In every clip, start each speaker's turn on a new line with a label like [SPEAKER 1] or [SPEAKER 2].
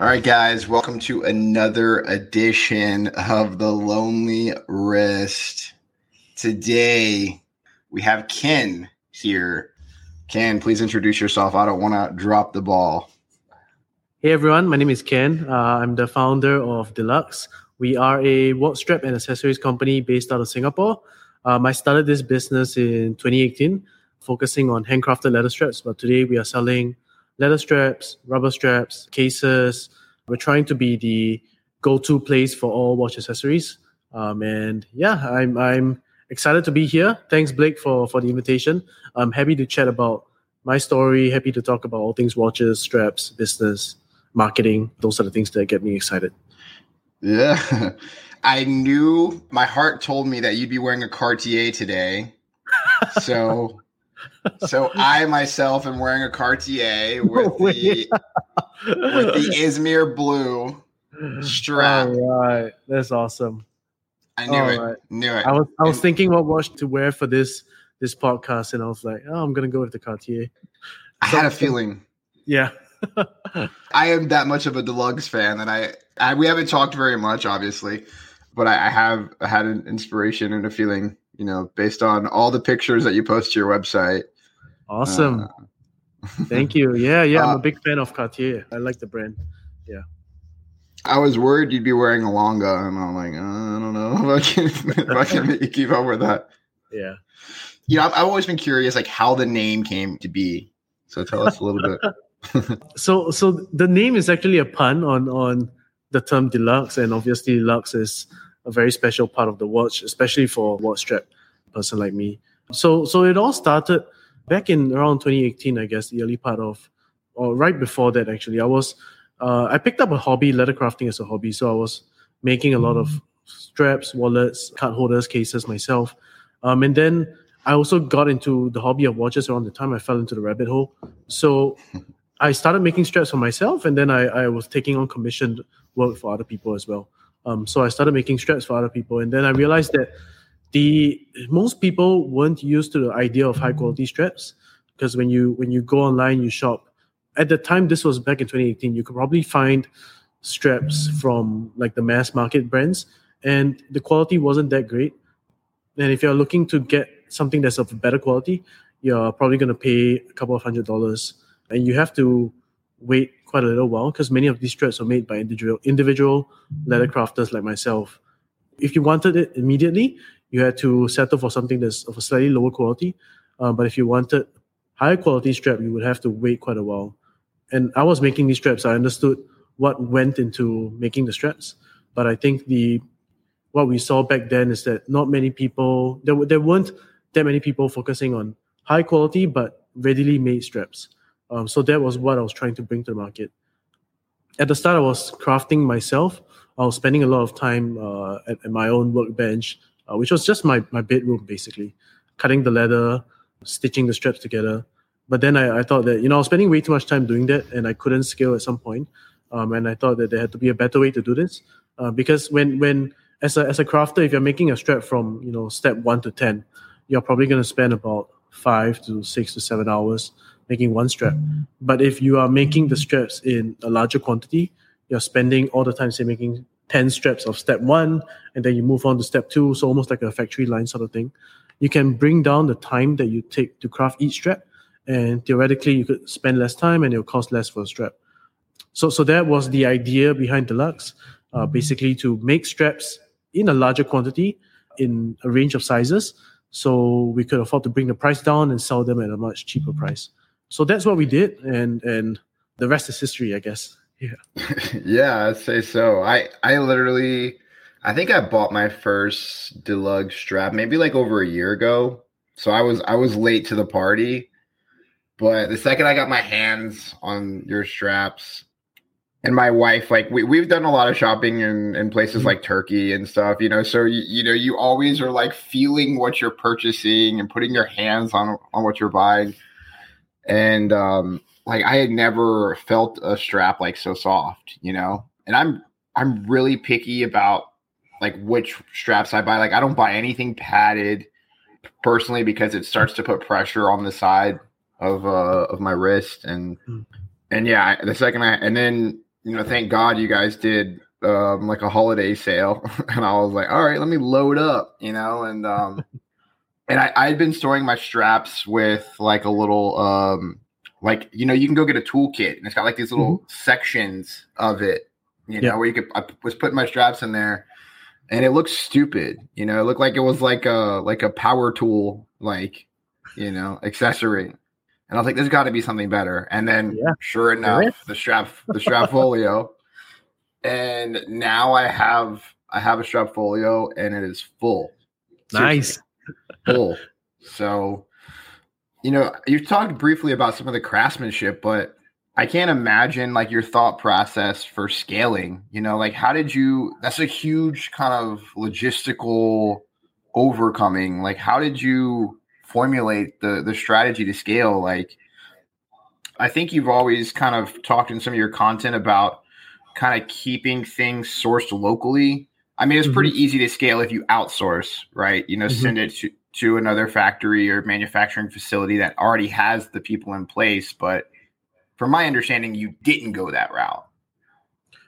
[SPEAKER 1] All right, guys, welcome to another edition of the Lonely Wrist. Today we have Ken here. Ken, please introduce yourself. I don't want to drop the ball.
[SPEAKER 2] Hey everyone, my name is Ken. Uh, I'm the founder of Delugs. We are a watch strap and accessories company based out of Singapore. Um, I started this business in 2018, focusing on handcrafted leather straps. But today we are selling leather straps, rubber straps, cases. We're trying to be the go-to place for all watch accessories. Um, and yeah, I'm I'm excited to be here. Thanks, Blake, for for the invitation. I'm happy to chat about my story. Happy to talk about all things watches, straps, business, marketing. Those are the things that get me excited.
[SPEAKER 1] Yeah. I knew my heart told me that you'd be wearing a Cartier today. So so I myself am wearing a Cartier with oh, the with the Izmir blue strap.
[SPEAKER 2] All right, that's awesome.
[SPEAKER 1] I knew
[SPEAKER 2] All
[SPEAKER 1] it.
[SPEAKER 2] right.
[SPEAKER 1] Knew it.
[SPEAKER 2] I was I was
[SPEAKER 1] And-
[SPEAKER 2] thinking what watch to wear for this this podcast, and I was like, oh, I'm gonna go with the Cartier.
[SPEAKER 1] I had a feeling.
[SPEAKER 2] Yeah.
[SPEAKER 1] I am that much of a Delugs fan that I, I we haven't talked very much, obviously, but I, I have had an inspiration and a feeling, you know, based on all the pictures that you post to your website.
[SPEAKER 2] awesome.
[SPEAKER 1] Uh,
[SPEAKER 2] Thank you. Yeah, yeah. I'm
[SPEAKER 1] Uh,
[SPEAKER 2] a big fan of Cartier. I like the brand. Yeah.
[SPEAKER 1] I was worried you'd be wearing a Lange, and I'm like, uh, I don't know if I can, if I can keep up with that.
[SPEAKER 2] Yeah.
[SPEAKER 1] You know, I've, I've always been curious, like how the name came to be. So tell us a little bit.
[SPEAKER 2] So so the name is actually a pun on on the term deluxe, and obviously deluxe is a very special part of the watch, especially for a watch strap person like me. So so it all started back in around 2018, I guess, the early part of, or right before that actually. I was uh, I picked up a hobby, leather crafting as a hobby. So I was making a lot of straps, wallets, card holders, cases myself, um, and then I also got into the hobby of watches around the time I fell into the rabbit hole. So I started making straps for myself, and then I, I was taking on commissioned work for other people as well. Um, so I started making straps for other people, and then I realized that the most people weren't used to the idea of high quality straps because when you when you go online, you shop. At the time, this was back in 2018. You could probably find straps from like the mass market brands, and the quality wasn't that great. And if you're looking to get something that's of better quality, you're probably going to pay a couple of hundred dollars and you have to wait quite a little while because many of these straps are made by individual individual leather crafters like myself. If you wanted it immediately, you had to settle for something that's of a slightly lower quality. Uh, but if you wanted higher quality strap, you would have to wait quite a while. And I was making these straps. I understood what went into making the straps, but I think the what we saw back then is that not many people there, there weren't that many people focusing on high quality but readily made straps. Um, so that was what I was trying to bring to the market. At the start, I was crafting myself. I was spending a lot of time uh, at, at my own workbench, uh, which was just my, my bedroom, basically, cutting the leather, stitching the straps together. But then I, I thought that, you know, I was spending way too much time doing that and I couldn't scale at some point. Um, and I thought that there had to be a better way to do this. Uh, because when, when as a, as a crafter, if you're making a strap from, you know, step one to 10, you're probably going to spend about five to six to seven hours making one strap. But if you are making the straps in a larger quantity, you're spending all the time, say, making 10 straps of step one, and then you move on to step two. So almost like a factory line sort of thing. You can bring down the time that you take to craft each strap, and theoretically, you could spend less time and it'll cost less for a strap. So, so that was the idea behind Delugs, uh, basically to make straps in a larger quantity in a range of sizes, so we could afford to bring the price down and sell them at a much cheaper price. So that's what we did, and and the rest is history, I guess. Yeah.
[SPEAKER 1] yeah, I'd say so. I I literally I think I bought my first Delugs strap maybe like over a year ago. So I was I was late to the party. But the second I got my hands on your straps and my wife, like we, we've done a lot of shopping in, in places mm-hmm. like Turkey and stuff, you know. So you, you know, you always are like feeling what you're purchasing and putting your hands on on what you're buying. And um like I had never felt a strap like so soft, you know. And I'm I'm really picky about like which straps I buy. Like I don't buy anything padded personally because it starts to put pressure on the side of uh of my wrist and
[SPEAKER 2] Mm.
[SPEAKER 1] and yeah, the second I and then you know, thank God you guys did um, like a holiday sale, and I was like, all right, let me load up, you know, and um, and I I'd been storing my straps with like a little um, like you know, you can go get a toolkit, and it's got like these little mm-hmm. sections of it, you know, where you could I was putting my straps in there, and it looked stupid, you know, it looked like it was like a like a power tool, like you know, accessory. And I was like, there's got to be something better. And then, yeah. sure enough, the strap, the strap folio, and now I have I have a strap folio, and it is full.
[SPEAKER 2] Seriously,
[SPEAKER 1] full. So, you know, you talked briefly about some of the craftsmanship, but I can't imagine like your thought process for scaling. You know, like how did you? That's a huge kind of logistical overcoming. Like, how did you formulate the the strategy to scale like i think you've always kind of talked in some of your content about kind of keeping things sourced locally i mean it's mm-hmm. pretty easy to scale if you outsource right you know mm-hmm. send it to, to another factory or manufacturing facility that already has the people in place but from my understanding you didn't go that route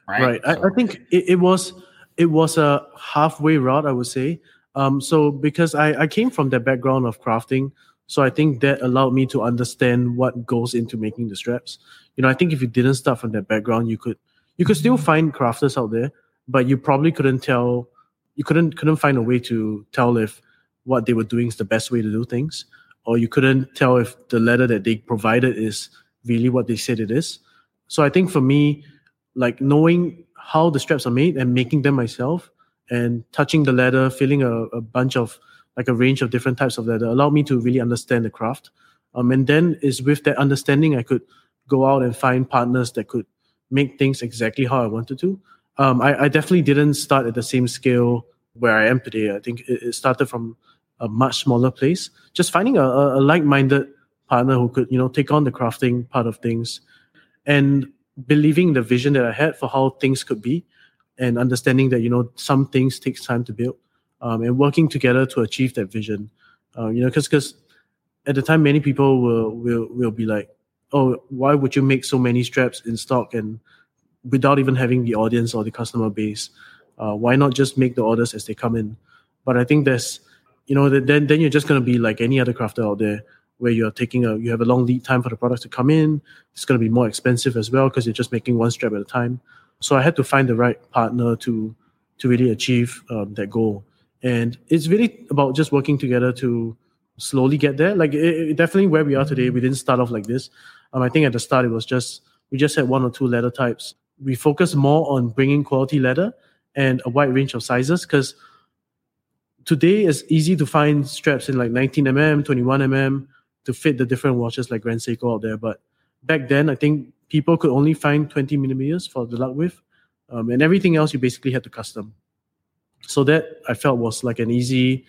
[SPEAKER 2] right right so. I, I, think it, it was it was a halfway route i would say um, so because I, I came from that background of crafting, so I think that allowed me to understand what goes into making the straps. You know, I think if you didn't start from that background, you could you could still find crafters out there, but you probably couldn't tell you couldn't couldn't find a way to tell if what they were doing is the best way to do things, or you couldn't tell if the leather that they provided is really what they said it is. So I think for me, like knowing how the straps are made and making them myself and touching the leather, feeling a, a bunch of like a range of different types of leather allowed me to really understand the craft. Um, and then is with that understanding, I could go out and find partners that could make things exactly how I wanted to. Um, I, I, definitely didn't start at the same scale where I am today. I think it, it started from a much smaller place. Just finding a, a, like-minded partner who could, you know, take on the crafting part of things, and believing the vision that I had for how things could be, and understanding that you know some things takes time to build um, and working together to achieve that vision uh, you know because because at the time many people will will will be like oh why would you make so many straps in stock and without even having the audience or the customer base uh, why not just make the orders as they come in but i think there's you know then then you're just going to be like any other crafter out there where you're taking a you have a long lead time for the products to come in it's going to be more expensive as well because you're just making one strap at a time so I had to find the right partner to to really achieve um, that goal. And it's really about just working together to slowly get there. Like it, it definitely where we are today, we didn't start off like this. Um, I think at the start it was just we just had one or two leather types. We focus more on bringing quality leather and a wide range of sizes because today it's easy to find straps in like 19 mm, 21 mm to fit the different watches like Grand Seiko out there. But back then, I think people could only find 20 millimeters for the lug width, um, and everything else you basically had to custom. So that I felt was like an easy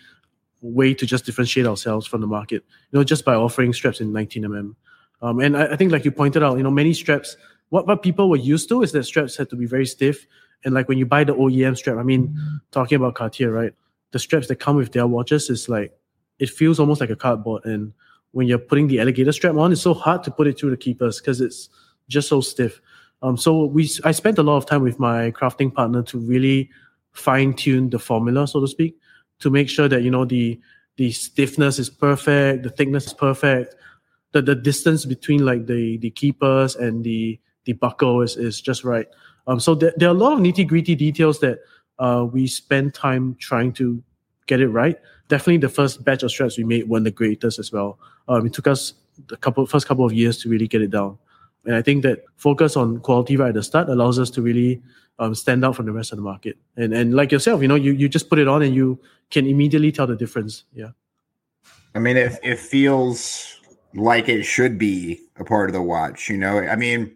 [SPEAKER 2] way to just differentiate ourselves from the market, you know, just by offering straps in 19 mm. Um, and I, I, think, like you pointed out, you know, many straps. What what people were used to is that straps had to be very stiff, and like when you buy the OEM strap, I mean, talking about Cartier, right? The straps that come with their watches is like it feels almost like a cardboard, and when you're putting the alligator strap on, it's so hard to put it through the keepers because it's just so stiff. Um, so we I spent a lot of time with my crafting partner to really fine tune the formula, so to speak, to make sure that you know the the stiffness is perfect, the thickness is perfect, the the distance between like the the keepers and the the buckle is, is just right. Um, so there, there are a lot of nitty gritty details that uh, we spend time trying to get it right. Definitely, the first batch of straps we made weren't the greatest as well. Um, it took us the couple first couple of years to really get it down. And I think that focus on quality right at the start allows us to really um, stand out from the rest of the market. And and like yourself, you know, you, you just put it on and you can immediately tell the difference. Yeah.
[SPEAKER 1] I mean, it, it feels like it should be a part of the watch, you know? I mean,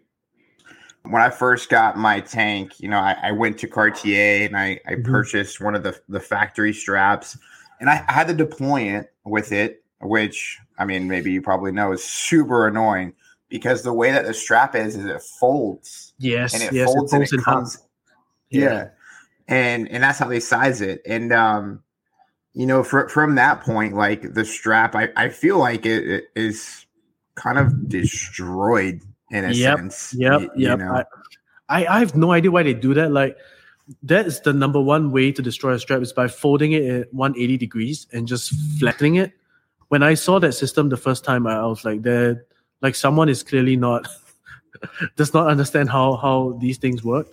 [SPEAKER 1] when I first got my tank, you know, I, I went to Cartier and I, I mm-hmm. purchased one of the, the factory straps and I, I had deployant with it, which I mean, maybe you probably know is super annoying because the way that the strap is is it folds.
[SPEAKER 2] Yes,
[SPEAKER 1] and it
[SPEAKER 2] yes,
[SPEAKER 1] folds, it folds and it comes. Yeah. yeah. and and that's how they size it. And um, you know, for, from that point, like the strap, I I feel like it, it is kind of destroyed in a
[SPEAKER 2] yep,
[SPEAKER 1] sense.
[SPEAKER 2] Yep, you, yep. Know? I, I have no idea why they do that. Like that is the number one way to destroy a strap is by folding it at 180 degrees and just flattening it. When I saw that system the first time, I, was like, "There, like someone is clearly not does not understand how how these things work."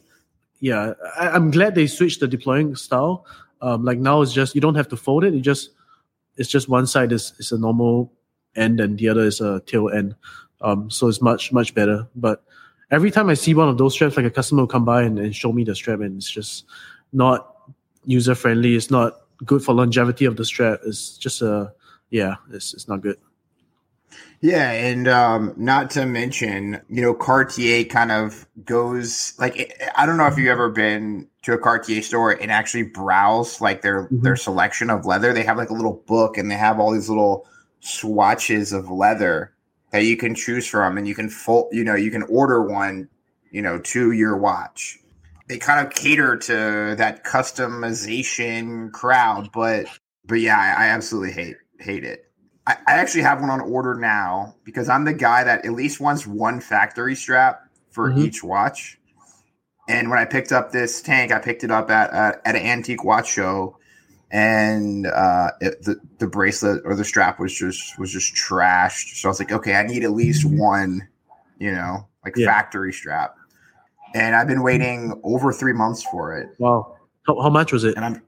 [SPEAKER 2] Yeah, I, am glad they switched the deployant style. Um, like now, it's just you don't have to fold it. You just it's just one side is is a normal end and the other is a tail end. Um, so it's much much better. But every time I see one of those straps, like a customer will come by and, and show me the strap, and it's just not user friendly. It's not good for longevity of the strap. It's just a yeah, it's it's not good.
[SPEAKER 1] Yeah, and um, not to mention, you know, Cartier kind of goes like I don't know if you've ever been to a Cartier store and actually browse like their mm-hmm. their selection of leather. They have like a little book and they have all these little swatches of leather that you can choose from and you can full you know you can order one you know to your watch. They kind of cater to that customization crowd but but yeah i, I absolutely hate hate it. I, I actually have one on order now because i'm the guy that at least wants one factory strap for mm-hmm. each watch. And when i picked up this tank i picked it up at uh, at an antique watch show and uh, it, the the bracelet or the strap was just was just trashed. So I was like, okay, I need at least mm-hmm. one, you know, like yeah. factory strap. And I've been waiting over three months for it.
[SPEAKER 2] Wow, how, how much was it?
[SPEAKER 1] And I'm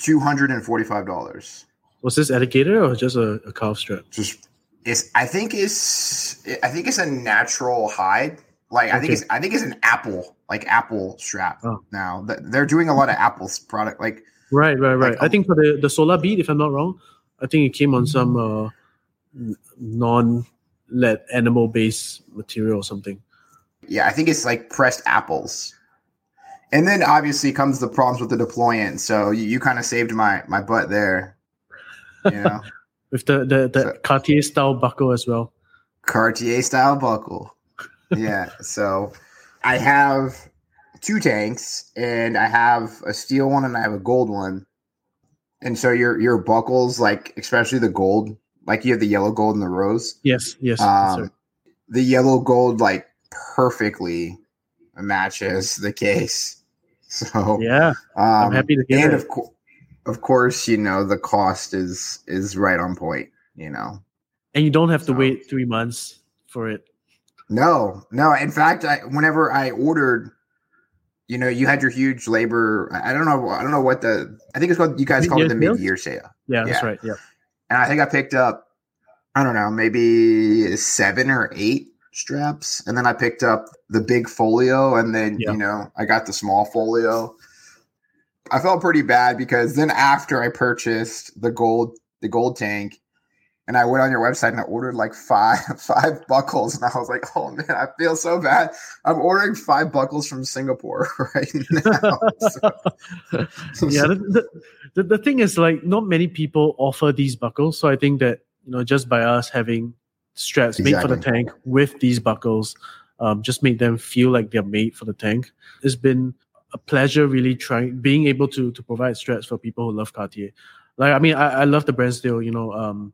[SPEAKER 1] two hundred and forty five dollars.
[SPEAKER 2] Was this alligator or just a, a calf strap?
[SPEAKER 1] Just it's. I think it's. I think it's a natural hide. Like okay. I think it's. I think it's an apple, like apple strap. Oh. Now they're doing a lot of Apple's product, like
[SPEAKER 2] Right, right, right. Like, I think for the the SolarBeat, if I'm not wrong, I think it came on some uh, non lead animal based material or something.
[SPEAKER 1] Yeah, I think it's like pressed apples. And then obviously comes the problems with the deployant. So you, you kind of saved my my butt there. You know.
[SPEAKER 2] with the the, the so, Cartier style buckle as well.
[SPEAKER 1] Cartier style buckle. yeah. So I have two tanks, and I have a steel one and I have a gold one. And so your your buckles, like especially the gold, like you have the yellow, gold, and the rose.
[SPEAKER 2] Yes, yes.
[SPEAKER 1] Um, the yellow gold like perfectly matches the case. So
[SPEAKER 2] yeah, um, I'm happy to get
[SPEAKER 1] and
[SPEAKER 2] it.
[SPEAKER 1] of course, of course, you know the cost is is right on point. You know,
[SPEAKER 2] and you don't have to wait three months for it.
[SPEAKER 1] No, no. In fact, I whenever I ordered you know, you had your huge labor. I don't know. I don't know what the. I think it's called. You guys call it the mid-year sale.
[SPEAKER 2] Yeah, that's right. Yeah.
[SPEAKER 1] And I think I picked up. I don't know, maybe seven or eight straps, and then I picked up the big folio, and then yeah. you know I got the small folio. I felt pretty bad because then after I purchased the gold, the gold tank, and I went on your website and I ordered like five five buckles, and I was like, "Oh man, I feel so bad. I'm ordering five buckles from Singapore right now."
[SPEAKER 2] So, yeah, the, the, the thing is, like, not many people offer these buckles, so I think that you know, just by us having straps exactly. made for the tank with these buckles, um, just make them feel like they're made for the tank. It's been a pleasure, really trying being able to to provide straps for people who love Cartier. Like, I mean, I, I love the brand still. You know, um,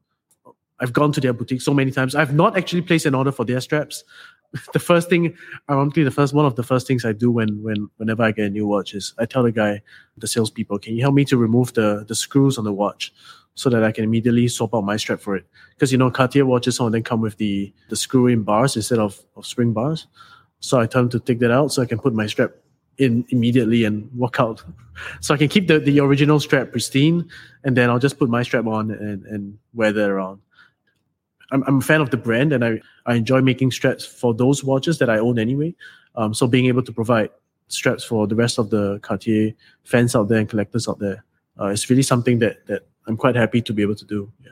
[SPEAKER 2] I've gone to their boutique so many times. I've not actually placed an order for their straps. the first thing, ironically, the first one of the first things I do when when whenever I get a new watch is I tell the guy, the salespeople, can you help me to remove the the screws on the watch so that I can immediately swap out my strap for it? Because you know Cartier watches some of them come with the the screw in bars instead of, of spring bars. So I tell him to take that out so I can put my strap in immediately and walk out. So I can keep the, the original strap pristine and then I'll just put my strap on and, and wear that around. I'm, I'm a fan of the brand and I, I enjoy making straps for those watches that I own anyway. Um, so being able to provide straps for the rest of the Cartier fans out there and collectors out there, uh, it's really something that that I'm quite happy to be able to do. Yeah.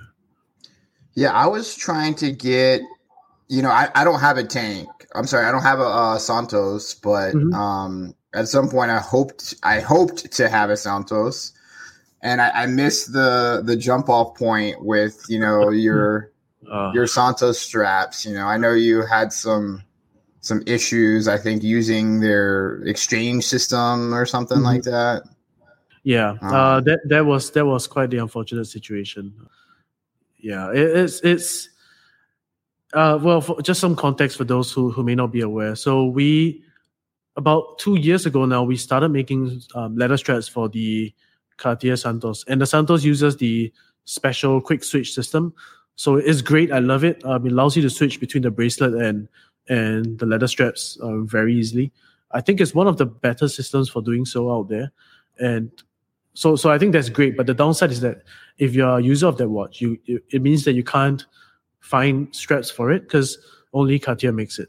[SPEAKER 1] Yeah, I was trying to get, you know, I, I don't have a tank. I'm sorry, I don't have a, a Santos, but mm-hmm. um, at some point I hoped I hoped to have a Santos, and I, I missed the the jump off point with you know your uh, your Santos straps. You know, I know you had some some issues. I think using their exchange system or something mm-hmm. like that.
[SPEAKER 2] Yeah, um, uh, that that was that was quite the unfortunate situation. Yeah, it, it's it's. Uh, well, for, just some context for those who, who may not be aware. So we about two years ago now, we started making um, leather straps for the Cartier Santos, and the Santos uses the special quick switch system. So it's great. I love it. Um, it allows you to switch between the bracelet and and the leather straps uh, very easily. I think it's one of the better systems for doing so out there, and so so I think that's great. But the downside is that if you're a user of that watch, you, it means that you can't find straps for it because only Cartier makes it.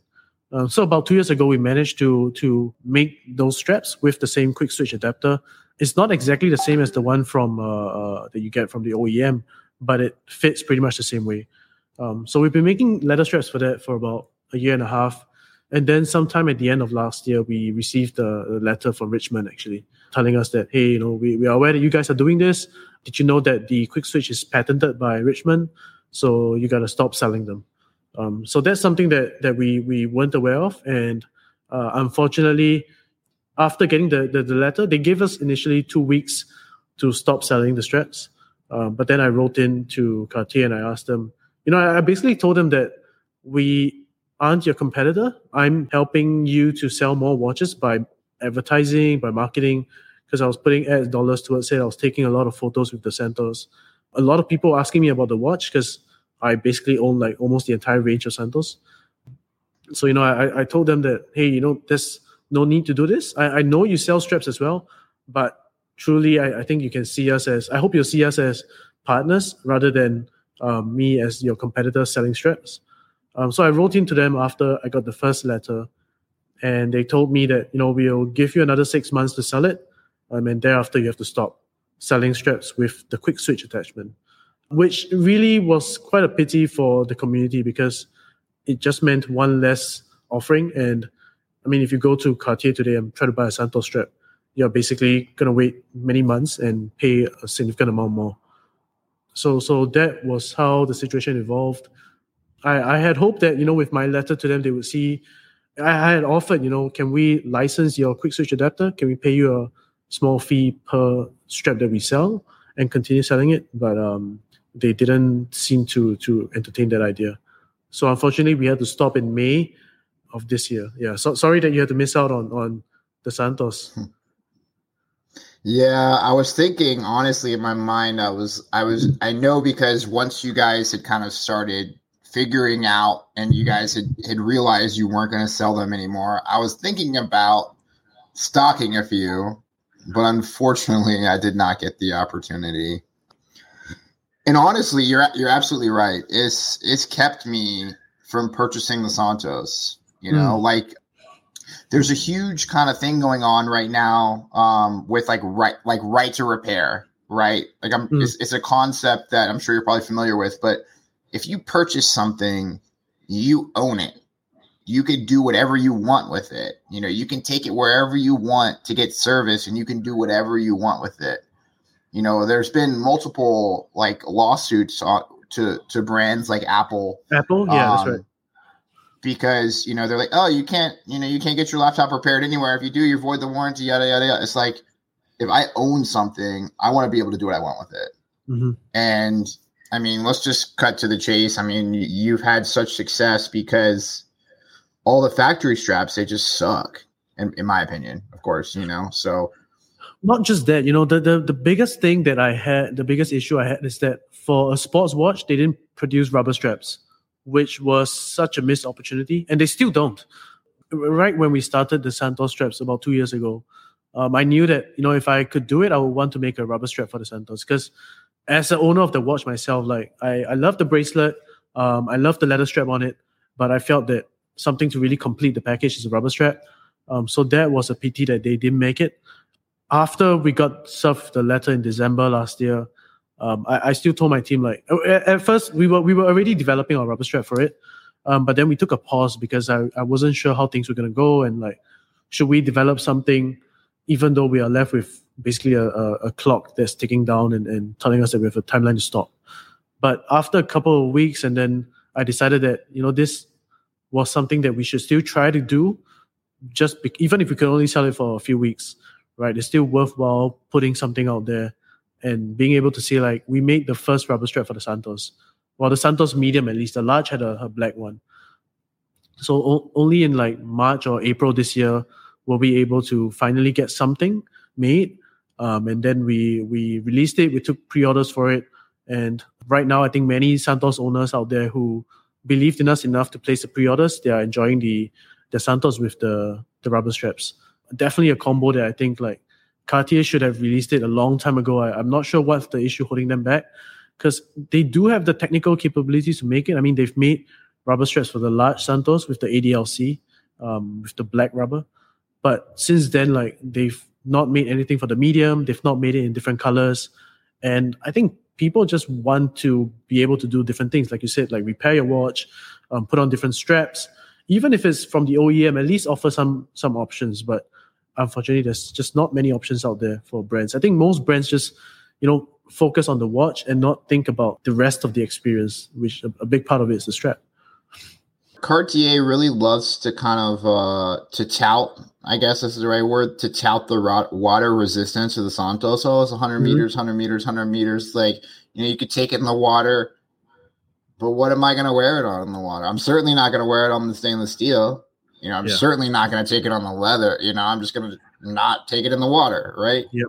[SPEAKER 2] Uh, so about two years ago, we managed to to make those straps with the same quick switch adapter. It's not exactly the same as the one from uh, uh, that you get from the OEM, but it fits pretty much the same way. Um, so we've been making leather straps for that for about a year and a half, and then sometime at the end of last year, we received a, letter from Richemont actually telling us that hey, you know, we, we are aware that you guys are doing this. Did you know that the quick switch is patented by Richemont? So you got to stop selling them. Um, so that's something that that we we weren't aware of, and uh, unfortunately, after getting the, the, the letter, they gave us initially two weeks to stop selling the straps. Um, but then I wrote in to Cartier and I asked them, you know, I, I basically told them that we aren't your competitor. I'm helping you to sell more watches by advertising, by marketing, because I was putting ad dollars towards it. I was taking a lot of photos with the Santos. A lot of people asking me about the watch because I basically own like almost the entire range of Santos. So, you know, I, I told them that, hey, you know, there's no need to do this. I, I know you sell straps as well, but truly, I, I think you can see us as, I hope you'll see us as partners rather than um, me as your competitor selling straps. Um, so I wrote into them after I got the first letter, and they told me that you know we'll give you another six months to sell it, um, and thereafter you have to stop selling straps with the quick switch attachment which really was quite a pity for the community because it just meant one less offering. And I mean, if you go to Cartier today and try to buy a Santos strap, you're basically going to wait many months and pay a significant amount more. So, so that was how the situation evolved. I, I had hoped that, you know, with my letter to them, they would see, I, had offered, you know, can we license your quick switch adapter? Can we pay you a small fee per strap that we sell and continue selling it? But um, they didn't seem to to entertain that idea. So unfortunately, we had to stop in May of this year. Yeah, so sorry that you had to miss out on on the Santos.
[SPEAKER 1] Yeah, I was thinking honestly in my mind. I was I was I know because once you guys had kind of started figuring out and you guys had, had realized you weren't going to sell them anymore, I was thinking about stocking a few, but unfortunately, I did not get the opportunity and honestly, you're you're absolutely right. It's it's kept me from purchasing the Santos. You know, mm. like there's a huge kind of thing going on right now um, with like right like right to repair, right? Like I'm mm. it's, it's a concept that I'm sure you're probably familiar with, but if you purchase something, you own it. You can do whatever you want with it. You know, you can take it wherever you want to get service and you can do whatever you want with it you know, there's been multiple like lawsuits to to brands like Apple.
[SPEAKER 2] Apple, yeah, um, that's right.
[SPEAKER 1] Because you know they're like, oh, you can't, you know, you can't get your laptop repaired anywhere. If you do, you void the warranty. Yada yada yada. It's like if I own something, I want to be able to do what I want with it. Mm-hmm. And I mean, let's just cut to the chase. I mean, you've had such success because all the factory straps they just suck, in, in my opinion. Of course, you know. So
[SPEAKER 2] not just that, you know, the, the the biggest thing that I had, the biggest issue I had is that for a sports watch, they didn't produce rubber straps, which was such a missed opportunity, and they still don't. Right when we started the Santos straps about two years ago, um, I knew that you know if I could do it, I would want to make a rubber strap for the Santos because as the owner of the watch myself, like I, I love the bracelet, um, I love the leather strap on it, but I felt that something to really complete the package is a rubber strap. Um, so that was a pity that they didn't make it after we got served the letter in December last year, um, I, I, still told my team like at, at, first we were we were already developing our rubber strap for it, um, but then we took a pause because I, I wasn't sure how things were gonna go and like should we develop something even though we are left with basically a, a, a clock that's ticking down and, and telling us that we have a timeline to stop. But after a couple of weeks and then I decided that you know this was something that we should still try to do just be, even if we could only sell it for a few weeks right? It's still worthwhile putting something out there and being able to say like we made the first rubber strap for the Santos. Well, the Santos medium at least, the large had a, a black one. So o- only in like March or April this year, were we able to finally get something made. Um, and then we we released it. We took pre-orders for it, and right now I think many Santos owners out there who believed in us enough to place the pre-orders, they are enjoying the the Santos with the the rubber straps. Definitely a combo that I think like Cartier should have released it a long time ago. I, am not sure what's the issue holding them back because they do have the technical capabilities to make it. I mean, they've made rubber straps for the large Santos with the ADLC, um, with the black rubber. But since then, like they've not made anything for the medium. They've not made it in different colors, and I think people just want to be able to do different things, like you said, like repair your watch, um, put on different straps. Even if it's from the OEM, at least offer some some options. But unfortunately, there's just not many options out there for brands. I think most brands just, you know, focus on the watch and not think about the rest of the experience, which a, a big part of it is the strap.
[SPEAKER 1] Cartier really loves to kind of uh, to tout. I guess this is the right word to tout the water resistance of the Santos. Oh, it's 100 mm-hmm. meters, 100 meters, 100 meters. Like you know, you could take it in the water, but what am I going to wear it on in the water? I'm certainly not going to wear it on the stainless steel. You know, I'm yeah. certainly not going to take it on the leather. You know, I'm just going to not take it in the water, right?
[SPEAKER 2] Yep.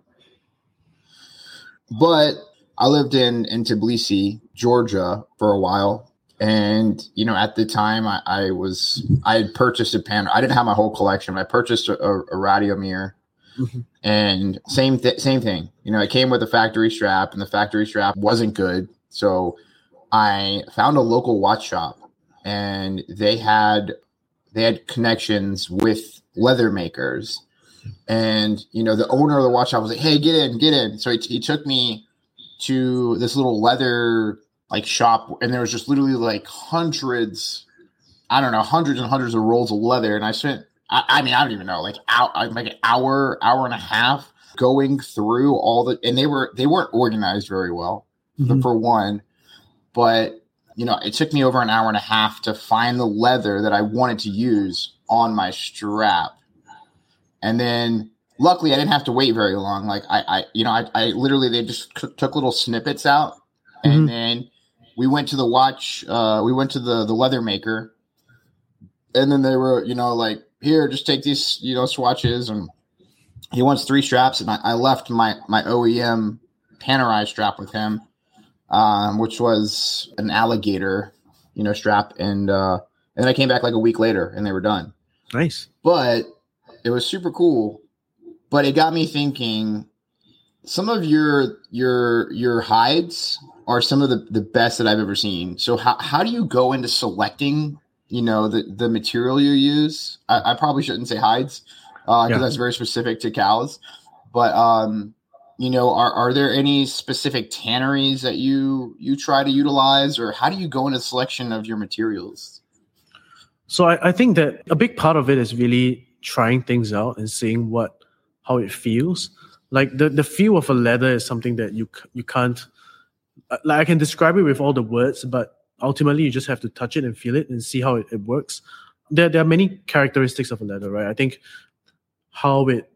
[SPEAKER 1] But I lived in in Tbilisi, Georgia, for a while, and you know, at the time, I, I, was I had purchased a pan. I didn't have my whole collection. I purchased a, a, a Radiomir, mm-hmm. and same th- same thing. You know, it came with a factory strap, and the factory strap wasn't good. So I found a local watch shop, and they had they had connections with leather makers. And you know, the owner of the watch shop was like, "Hey, get in, get in." So he, he took me to this little leather like shop, and there was just literally like hundreds, I don't know, hundreds and hundreds of rolls of leather. And I spent, I, I mean, I don't even know, like out, like an hour, hour and a half going through all the, and they were they weren't organized very well mm-hmm. for one, but you know, it took me over an hour and a half to find the leather that I wanted to use on my strap. And then luckily I didn't have to wait very long. Like I, I you know, I, I literally, they just c- took little snippets out and mm-hmm. then we went to the watch, uh, we went to the, the leather maker and then they were, you know, like, here, just take these, you know, swatches. And he wants three straps. And I, I left my, my OEM Panerai strap with him um, which was an alligator, you know, strap. And uh, and then I came back like a week later, and they were done.
[SPEAKER 2] Nice,
[SPEAKER 1] but it was super cool. But it got me thinking. Some of your your your hides are some of the, the best that I've ever seen. So how, how do you go into selecting, you know, the, the material you use? I, I probably shouldn't say hides because uh, yeah. that's very specific to cows. But um, you know are, are there any specific tanneries that you you try to utilize or how do you go into selection of your materials?
[SPEAKER 2] So I, I think that a big part of it is really trying things out and seeing what how it feels. Like the, the feel of a leather is something that you you can't uh, like i can describe it with all the words but ultimately you just have to touch it and feel it and see how it, it works. There, there are many characteristics of a leather right? I think how it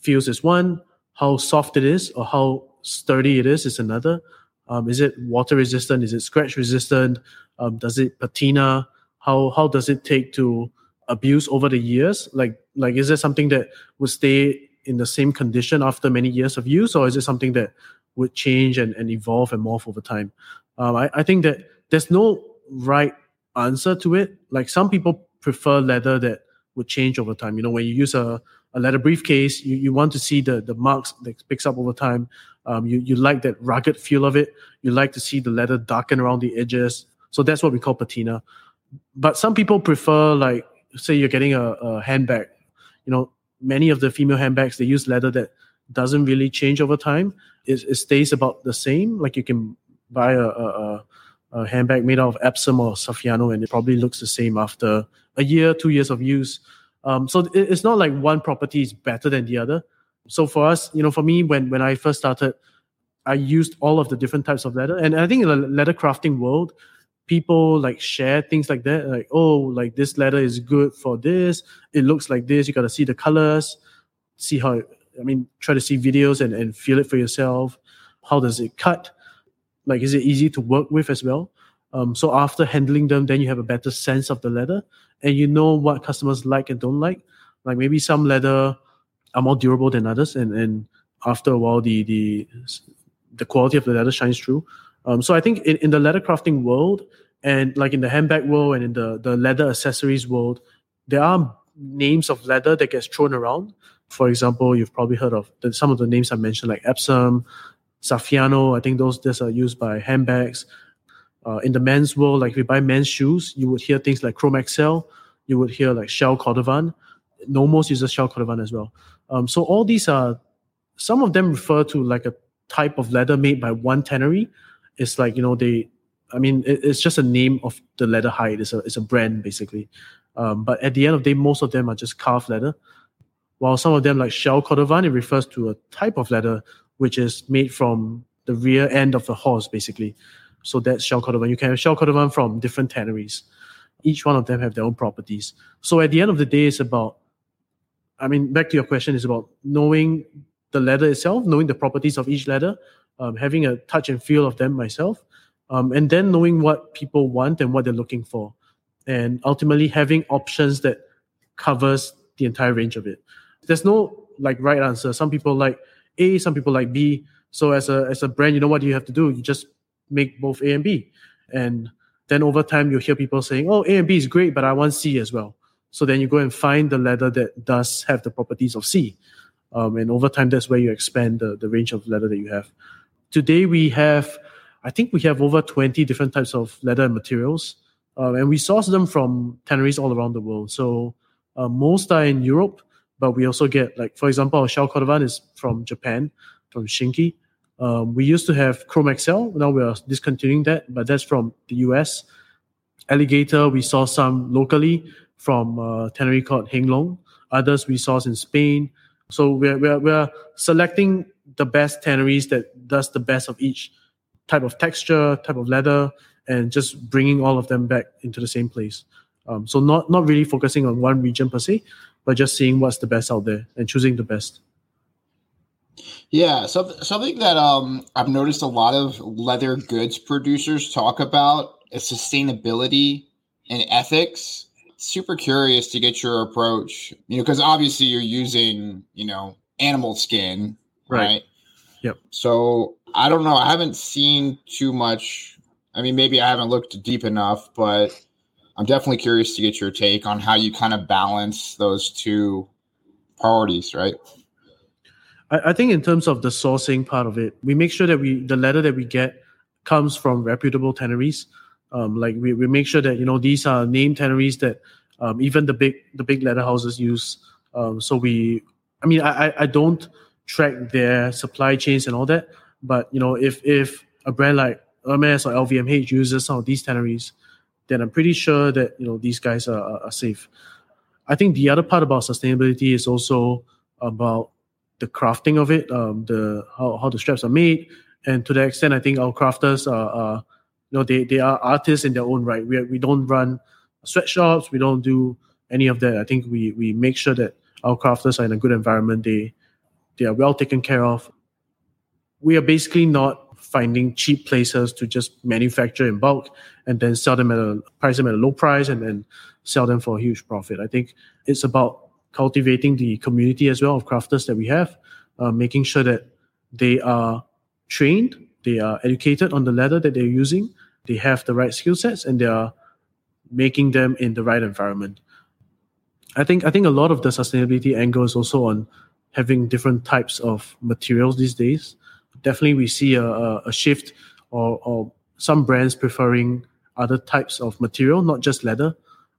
[SPEAKER 2] feels is one how soft it is or how sturdy it is is another. Um, is it water resistant? Is it scratch resistant? Um, does it patina? How how does it take to abuse over the years? Like like is it something that would stay in the same condition after many years of use, or is it something that would change and, and evolve and morph over time? Um, I, I think that there's no right answer to it. Like some people prefer leather that would change over time. You know, when you use a a leather briefcase, you, you want to see the, the marks that picks up over time. Um, you, you like that rugged feel of it. You like to see the leather darken around the edges. So that's what we call patina. But some people prefer, like, say you're getting a, a handbag. You know, many of the female handbags, they use leather that doesn't really change over time. It, it stays about the same. Like you can buy a, a, a handbag made out of Epsom or Saffiano and it probably looks the same after a year, two years of use. Um, so it's not like one property is better than the other. So for us, you know, for me, when when I first started, I used all of the different types of leather, and I think in the leather crafting world, people like share things like that, like oh, like this leather is good for this. It looks like this. You got to see the colors, see how. I mean, try to see videos and and feel it for yourself. How does it cut? Like, is it easy to work with as well? Um, so after handling them, then you have a better sense of the leather and you know what customers like and don't like. Like maybe some leather are more durable than others, and and after a while the the the quality of the leather shines through. Um, so I think in, in the leather crafting world and like in the handbag world and in the the leather accessories world, there are names of leather that gets thrown around. For example, you've probably heard of the, some of the names I mentioned, like Epsom, Saffiano. I think those those are used by handbags. Uh, in the men's world, like if you buy men's shoes, you would hear things like Chrome Excel. You would hear like Shell Cordovan. Nomos uses Shell Cordovan as well. Um, so all these are some of them refer to like a type of leather made by one tannery. It's like you know they, I mean, it, it's just a name of the leather hide. It's a it's a brand basically. Um, but at the end of the day, most of them are just calf leather. While some of them, like Shell Cordovan, it refers to a type of leather which is made from the rear end of the horse, basically. So that's Shell Cordovan. You can have Shell Cordovan from different tanneries. Each one of them have their own properties. So at the end of the day, it's about, I mean, back to your question, it's about knowing the leather itself, knowing the properties of each leather, um, having a touch and feel of them myself, um, and then knowing what people want and what they're looking for, and ultimately having options that covers the entire range of it. There's no like right answer. Some people like A, some people like B. So as a as a brand, you know what you have to do? You just make both A and B, and then over time you'll hear people saying, "Oh, A and B is great, but I want C as well." So then you go and find the leather that does have the properties of C. Um, and over time, that's where you expand the, the range of leather that you have. Today, we have, I think we have over 20 different types of leather and materials. Um, and we source them from tanneries all around the world. So uh, most are in Europe, but we also get, like, for example, our Shell Cordovan is from Japan, from Shinki. Um, we used to have Chrome Excel. Now we are discontinuing that, but that's from the US. Alligator, we saw some locally from uh, tannery called Heng Long. Others we source in Spain. So we're, we're, we're selecting the best tanneries that does the best of each type of texture, type of leather, and just bringing all of them back into the same place. Um, so not not really focusing on one region per se, but just seeing what's the best out there and choosing the best.
[SPEAKER 1] Yeah, so, something that um, I've noticed a lot of leather goods producers talk about is sustainability and ethics super curious to get your approach, you know, because obviously you're using, you know, animal skin, right? right?
[SPEAKER 2] Yep.
[SPEAKER 1] So I don't know. I haven't seen too much. I mean, maybe I haven't looked deep enough, but I'm definitely curious to get your take on how you kind of balance those two priorities, right?
[SPEAKER 2] I, I think in terms of the sourcing part of it, we make sure that we the leather that we get comes from reputable tanneries. Um, like we, we make sure that you know these are name tanneries that um, even the big the big leather houses use. Um, so we, I mean, I I don't track their supply chains and all that, but you know if if a brand like Hermes or LVMH uses some of these tanneries, then I'm pretty sure that you know these guys are, are safe. I think the other part about sustainability is also about the crafting of it, um, the how, how the straps are made, and to that extent, I think our crafters are, are you know they, they are artists in their own right. We, we don't run sweatshops. We don't do any of that. I think we we make sure that our crafters are in a good environment. They they are well taken care of. We are basically not finding cheap places to just manufacture in bulk and then sell them at a price them at a low price and then sell them for a huge profit. I think it's about cultivating the community as well of crafters that we have uh, making sure that they are trained they are educated on the leather that they're using, they have the right skill sets, and they are making them in the right environment. I think I think a lot of the sustainability angle is also on having different types of materials these days. Definitely, we see a, a shift or, or some brands preferring other types of material, not just leather.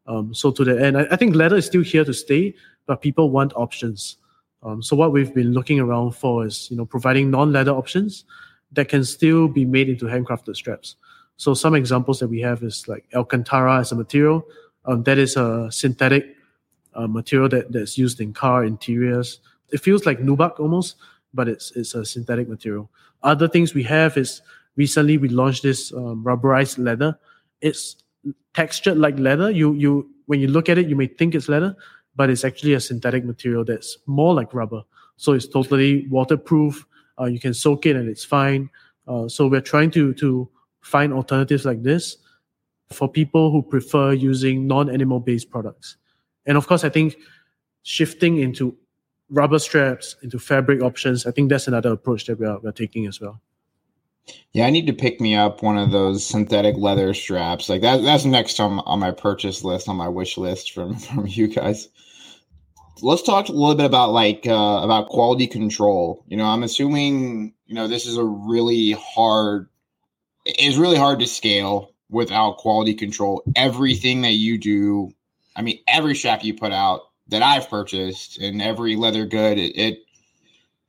[SPEAKER 2] Um, so to the end, I, I, think leather is still here to stay, but people want options. Um, so what we've been looking around for is, you know, providing non-leather options that can still be made into handcrafted straps. So some examples that we have is like Alcantara as a material. Um, that is a synthetic uh, material that, that's used in car interiors. It feels like nubuck almost, but it's it's a synthetic material. Other things we have is recently we launched this um, rubberized leather. It's textured like leather. You you when you look at it, you may think it's leather, but it's actually a synthetic material that's more like rubber. So it's totally waterproof. Uh, you can soak it and it's fine. Uh, so we're trying to to find alternatives like this for people who prefer using non-animal based products. And of course, I think shifting into rubber straps, into fabric options, I think that's another approach that we are, we're taking as well.
[SPEAKER 1] Yeah, I need to pick me up one of those synthetic leather straps. Like that that's next on on my purchase list, on my wish list from from you guys. Let's talk a little bit about like uh, about quality control. You know, I'm assuming you know this is a really hard. It's really hard to scale without quality control. Everything that you do, I mean, every strap you put out that I've purchased and every leather good, it it,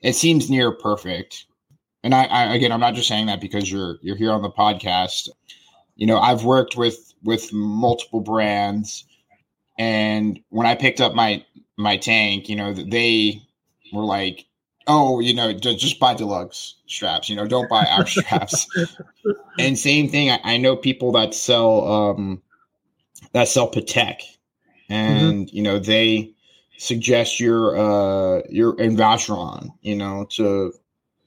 [SPEAKER 1] it seems near perfect and I, I, again i'm not just saying that because you're you're here on the podcast you know i've worked with with multiple brands and when i picked up my my tank you know they were like oh you know just, just buy Delugs straps you know don't buy our straps and same thing I, I, know people that sell um that sell patek mm-hmm. and mm-hmm. you know they suggest your uh your in Vacheron, you know to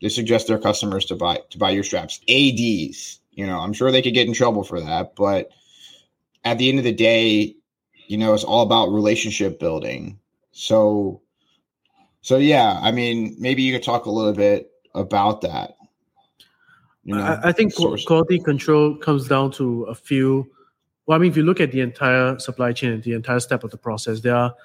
[SPEAKER 1] they suggest their customers to buy to buy your straps. ADs, you know, I'm sure they could get in trouble for that, but at the end of the day, you know, it's all about relationship building. So so yeah, I mean, maybe you could talk a little bit about that.
[SPEAKER 2] You know, I, I think quality control comes down to a few. Well, I mean, if you look at the entire supply chain and the entire step of the process, there are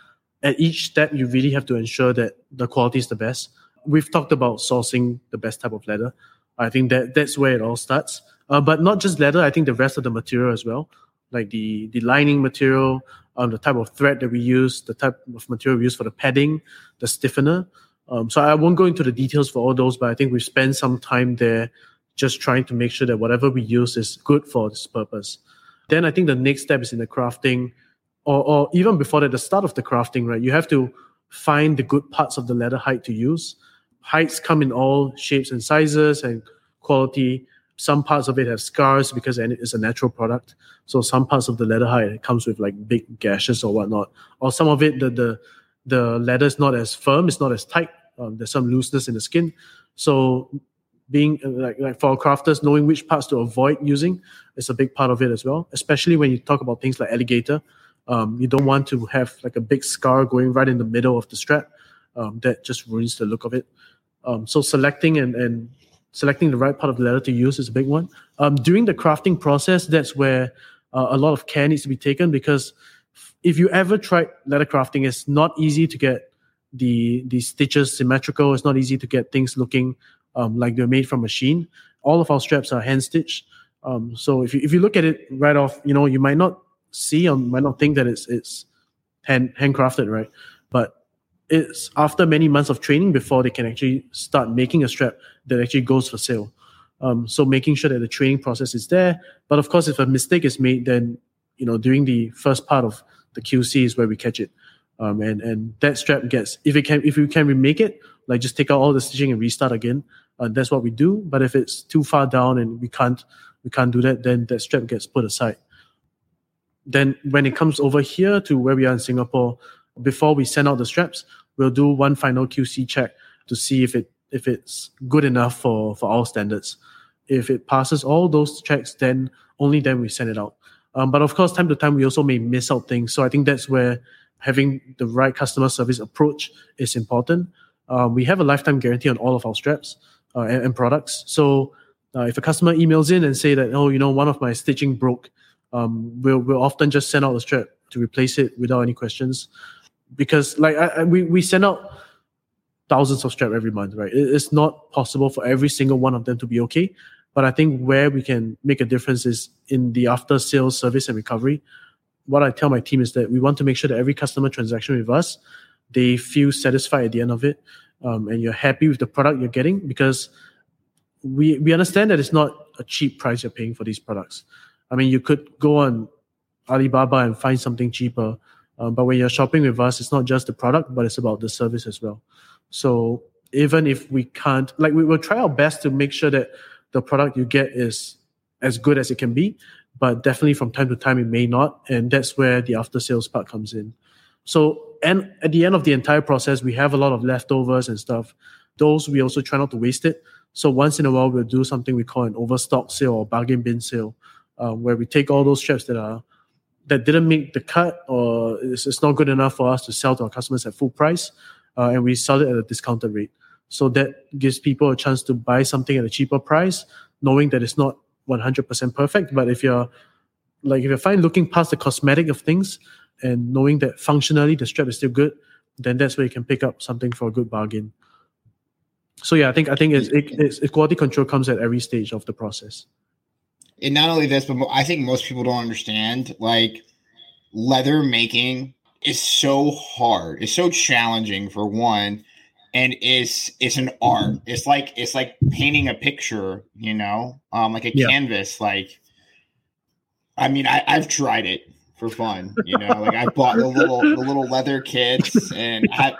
[SPEAKER 2] at each step you really have to ensure that the quality is the best we've talked about sourcing the best type of leather. I think that that's where it all starts. Uh, but not just leather. I think the rest of the material as well, like the the lining material, um, the type of thread that we use, the type of material we use for the padding, the stiffener. Um, so I won't go into the details for all those, but I think we spend some time there just trying to make sure that whatever we use is good for this purpose. Then I think the next step is in the crafting, or, or even before that, the start of the crafting, right? You have to find the good parts of the leather hide to use heights come in all shapes and sizes and quality. Some parts of it have scars because it's a natural product. So some parts of the leather hide comes with like big gashes or whatnot. Or some of it, the the the leather is not as firm, it's not as tight. Um, there's some looseness in the skin. So being uh, like like for crafters, knowing which parts to avoid using is a big part of it as well. Especially when you talk about things like alligator, um, you don't want to have like a big scar going right in the middle of the strap. Um, that just ruins the look of it. Um, so selecting and, and selecting the right part of the leather to use is a big one. Um, during the crafting process, that's where uh, a lot of care needs to be taken because if you ever tried leather crafting, it's not easy to get the the stitches symmetrical. It's not easy to get things looking um, like they're made from machine. All of our straps are hand stitched. Um, so if you if you look at it right off, you know you might not see or might not think that it's it's hand handcrafted, right? But it's after many months of training before they can actually start making a strap that actually goes for sale. Um, so making sure that the training process is there. But of course, if a mistake is made, then you know during the first part of the QC is where we catch it. Um, and and that strap gets if it can if you can remake it, like just take out all the stitching and restart again. Uh, that's what we do. But if it's too far down and we can't we can't do that, then that strap gets put aside. Then when it comes over here to where we are in Singapore, before we send out the straps, we'll do one final QC check to see if it if it's good enough for for our standards. If it passes all those checks, then only then we send it out. Um, but of course, time to time we also may miss out things. So I think that's where having the right customer service approach is important. Uh, we have a lifetime guarantee on all of our straps uh, and, and, products. So uh, if a customer emails in and say that oh you know one of my stitching broke, um, we'll we'll often just send out the strap to replace it without any questions because like I, I, we we send out thousands of strap every month, right? it's not possible for every single one of them to be okay. But I think where we can make a difference is in the after sales service and recovery. What I tell my team is that we want to make sure that every customer transaction with us, they feel satisfied at the end of it, um, and you're happy with the product you're getting because we we understand that it's not a cheap price you're paying for these products. I mean, you could go on Alibaba and find something cheaper, um, but when you're shopping with us, it's not just the product, but it's about the service as well. So even if we can't, like, we will try our best to make sure that the product you get is as good as it can be, but definitely from time to time it may not, and that's where the after sales part comes in. So, and at the end of the entire process, we have a lot of leftovers and stuff. Those we also try not to waste it. So once in a while, we'll do something we call an overstock sale or bargain bin sale, uh, where we take all those straps that are that didn't make the cut or it's, it's not good enough for us to sell to our customers at full price, uh, and we sell it at a discounted rate. So that gives people a chance to buy something at a cheaper price, knowing that it's not 100% perfect. But if you're like if you're fine looking past the cosmetic of things and knowing that functionally the strap is still good, then that's where you can pick up something for a good bargain. So yeah, I think I think it's, it, it's quality control comes at every stage of the process.
[SPEAKER 1] And not only this, but I think most people don't understand like leather making is so hard. It's so challenging for one, and it's it's an art. It's like it's like painting a picture, you know, um, like a yeah. canvas. Like, I mean, I, I've tried it for fun. You know, like I bought the little the little leather kits and I,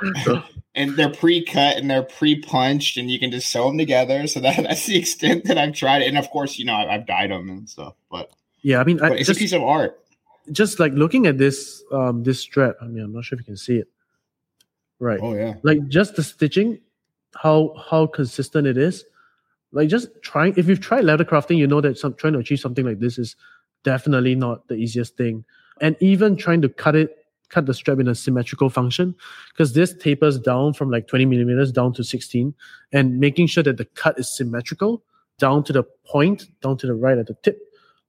[SPEAKER 1] and they're pre-cut and they're pre-punched and you can just sew them together. So that, that's the extent that I've tried it. And of course, you know, I've, I've dyed them and stuff. But
[SPEAKER 2] yeah, I mean, I,
[SPEAKER 1] it's just, a piece of art.
[SPEAKER 2] Just like looking at this um this strap. I mean, I'm not sure if you can see it. Right.
[SPEAKER 1] Oh yeah.
[SPEAKER 2] Like just the stitching, how how consistent it is. Like just trying. If you've tried leather crafting, you know that some trying to achieve something like this is definitely not the easiest thing and even trying to cut it cut the strap in a symmetrical function because this tapers down from like 20 millimeters down to 16 and making sure that the cut is symmetrical down to the point down to the right at the tip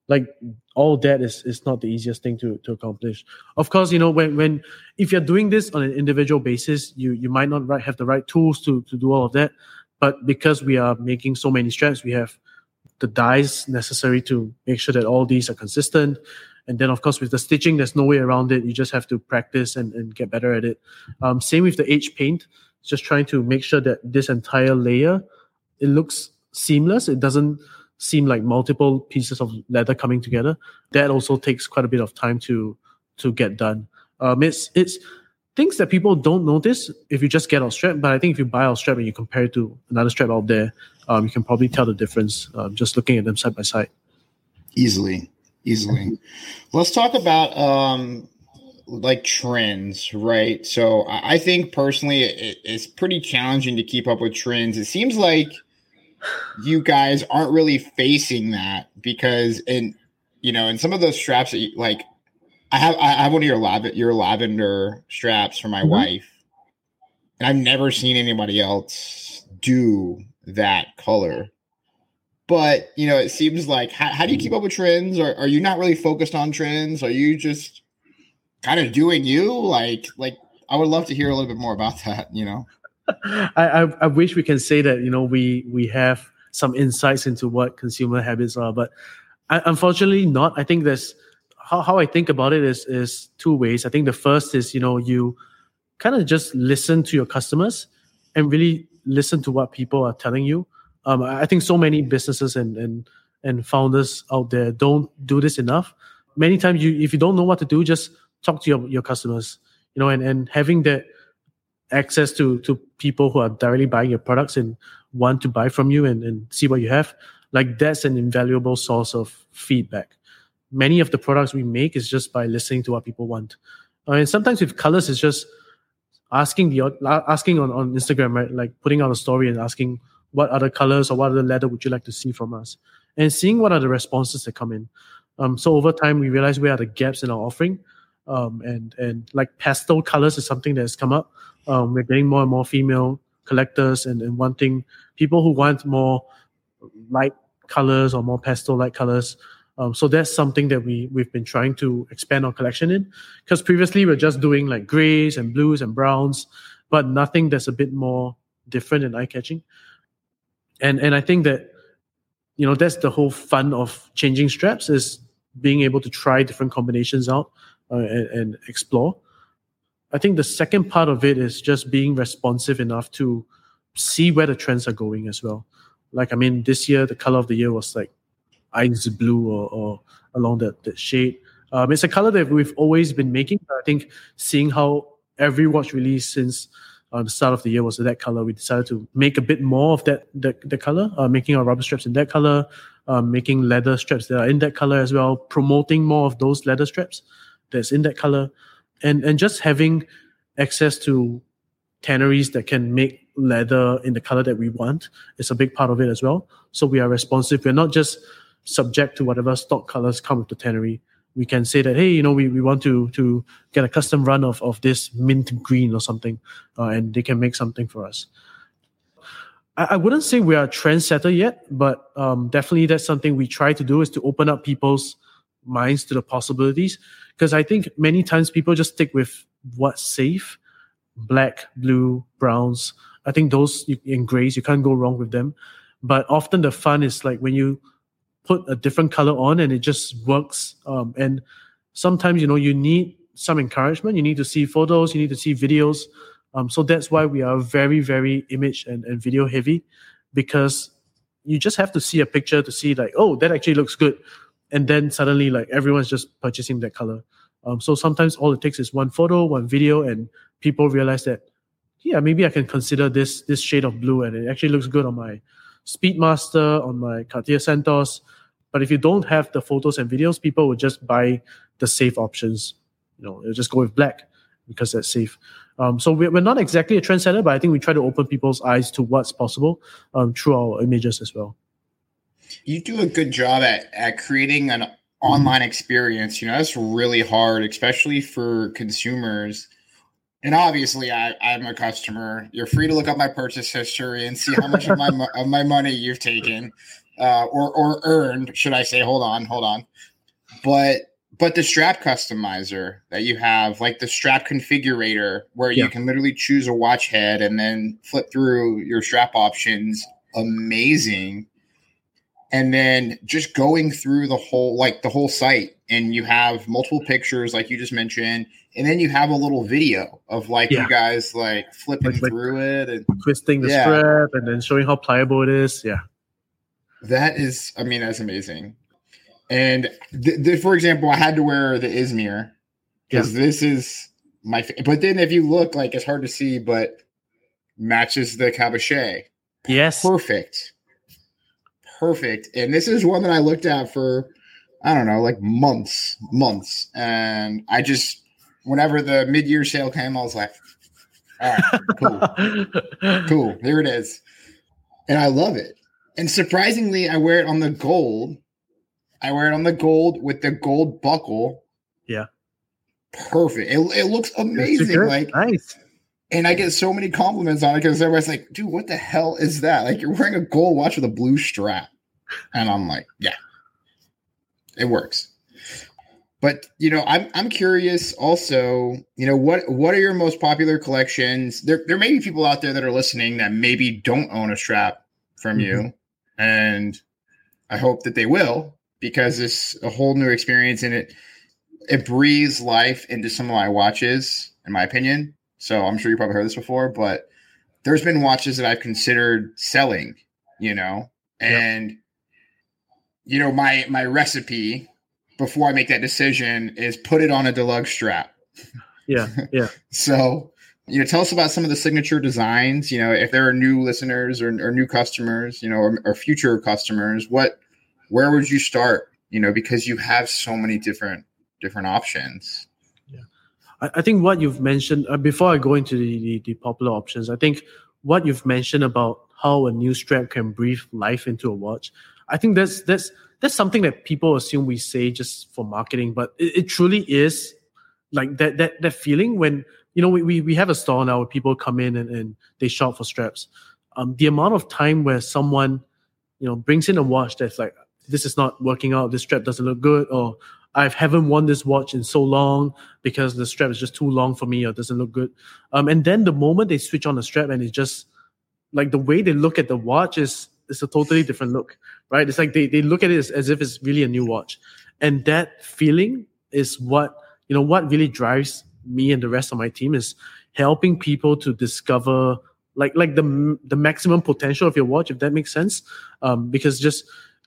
[SPEAKER 2] like all that is is not the easiest thing to to accomplish. Of course you know when when if you're doing this on an individual basis you you might not right, have the right tools to to do all of that but because we are making so many straps we have the dies necessary to make sure that all these are consistent and then, of course, with the stitching, there's no way around it. You just have to practice and, and get better at it. Um, same with the edge paint, just trying to make sure that this entire layer, it looks seamless. It doesn't seem like multiple pieces of leather coming together. That also takes quite a bit of time to to get done. Um, it's it's things that people don't notice if you just get our strap. But I think if you buy our strap and you compare it to another strap out there, um, you can probably tell the difference um, just looking at them side by side.
[SPEAKER 1] Easily easily. Let's talk about um like trends, right? So I think personally it, it's pretty challenging to keep up with trends. It seems like you guys aren't really facing that because in you know in some of those straps that you, like I have I have one of your lav- your lavender straps for my mm-hmm. wife, and I've never seen anybody else do that color but you know, it seems like how, how do you keep up with trends? Or are you not really focused on trends? Are you just kind of doing you? Like, like I would love to hear a little bit more about that. You know,
[SPEAKER 2] I, I, I wish we can say that you know we we have some insights into what consumer habits are, but I, unfortunately not. I think there's how, how I think about it is is two ways. I think the first is you know you kind of just listen to your customers and really listen to what people are telling you um, I think so many businesses and and and founders out there don't do this enough. Many times, you if you don't know what to do, just talk to your, your customers. You know, and and having that access to to people who are directly buying your products and want to buy from you and, and see what you have like that's an invaluable source of feedback many of the products we make is just by listening to what people want I mean, sometimes with colors it's just asking the asking on, on instagram right like putting out a story and asking what other colors or what other leather would you like to see from us? And seeing what are the responses that come in. Um, so over time we realize where are the gaps in our offering. Um, and and like pastel colors is something that has come up. Um, we're getting more and more female collectors and, and wanting people who want more light colors or more pastel light colors. Um, so that's something that we we've been trying to expand our collection in. Because previously we're just doing like grays and blues and browns but nothing that's a bit more different and eye catching and and I think that you know that's the whole fun of changing straps is being able to try different combinations out uh, and, and, explore. I think the second part of it is just being responsive enough to see where the trends are going as well. Like I mean, this year the color of the year was like ice blue or, or along that, that shade. Um, it's a color that we've always been making. I think seeing how every watch release since the start of the year was that color. We decided to make a bit more of that the, the color, uh, making our rubber straps in that color, uh, making leather straps that are in that color as well, promoting more of those leather straps that's in that color, and and just having access to tanneries that can make leather in the color that we want is a big part of it as well. So we are responsive. We're not just subject to whatever stock colors come with the tannery. We can say that hey you know we, we want to to get a custom run of, of this mint green or something uh, and they can make something for us. I, I wouldn't say we are a trendsetter yet but um, definitely that's something we try to do is to open up people's minds to the possibilities. Because i think many times people just stick with what's safe black blue browns. I think those in grays you can't go wrong with them. But often the fun is like when you put a different color on and it just works. Um, and sometimes, you know, you need some encouragement. You need to see photos, you need to see videos. Um, so that's why we are very, very image and, and video heavy because you just have to see a picture to see like, oh, that actually looks good. And then suddenly like everyone's just purchasing that color. Um, so sometimes all it takes is one photo, one video, and people realize that, yeah, maybe I can consider this this shade of blue and it actually looks good on my Speedmaster, on my Cartier Santos. But if you don't have the photos and videos, people will just buy the safe options. You know, they'll just go with black because that's safe. Um, so we're, we're not exactly a trendsetter, but I think we try to open people's eyes to what's possible um, through our images as well.
[SPEAKER 1] You do a good job at, at creating an online experience. You know, that's really hard, especially for consumers and obviously I, I'm a customer. You're free to look up my purchase history and see how much of my of my money you've taken uh, or or earned, should I say? Hold on, hold on. But but the strap customizer that you have, like the strap configurator, where yeah. you can literally choose a watch head and then flip through your strap options, amazing. And then just going through the whole like the whole site, and you have multiple pictures, like you just mentioned and then you have a little video of like yeah. you guys like flipping like, through it and
[SPEAKER 2] twisting the yeah. strap and then showing how pliable it is. Yeah,
[SPEAKER 1] that is, I mean, that's amazing. And th- th- for example, I had to wear the Izmir because yeah. this is my. but then if you look, like it's hard to see, but matches the cabochon.
[SPEAKER 2] Yes,
[SPEAKER 1] perfect, perfect. And this is one that I looked at for I don't know, like months, months, and I just whenever the mid-year sale came, I was like, all right, cool. cool. Here it is. And I love it. And surprisingly, I wear it on the gold. I wear it on the gold with the gold buckle.
[SPEAKER 2] Yeah.
[SPEAKER 1] Perfect. It, it looks amazing. Like
[SPEAKER 2] nice.
[SPEAKER 1] And I get so many compliments on it because everybody's like, dude, what the hell is that? Like you're wearing a gold watch with a blue strap. And I'm like, yeah, it works. But you know, I'm I'm curious also, you know, what what are your most popular collections? There there may be people out there that are listening that maybe don't own a strap from mm-hmm. you. And I hope that they will because it's a whole new experience and it it breathes life into some of my watches, in my opinion. So I'm sure you probably heard this before, but there's been watches that I've considered selling, you know, and yep. you know, my my recipe before I make that decision is put it on a Delugs strap.
[SPEAKER 2] Yeah, yeah.
[SPEAKER 1] so, you know, tell us about some of the signature designs. You know, if there are new listeners or, or new customers, you know, or, or future customers, what, where would you start? You know, because you have so many different different options.
[SPEAKER 2] Yeah, I, I think what you've mentioned uh, before I go into the, the, the popular options, I think what you've mentioned about how a new strap can breathe life into a watch, I think that's that's that's something that people assume we say just for marketing, but it, it truly is like that that that feeling when you know we, we, we have a store now where people come in and, and they shop for straps. Um, the amount of time where someone, you know, brings in a watch that's like, this is not working out, this strap doesn't look good, or I haven't worn this watch in so long because the strap is just too long for me or doesn't look good. Um, and then the moment they switch on the strap and it's just like the way they look at the watch is is a totally different look right? It's like they, they look at it as, as if it's really a new watch. And that feeling is what, you know, what really drives me and the rest of my team is helping people to discover like like the the maximum potential of your watch if that makes sense um because just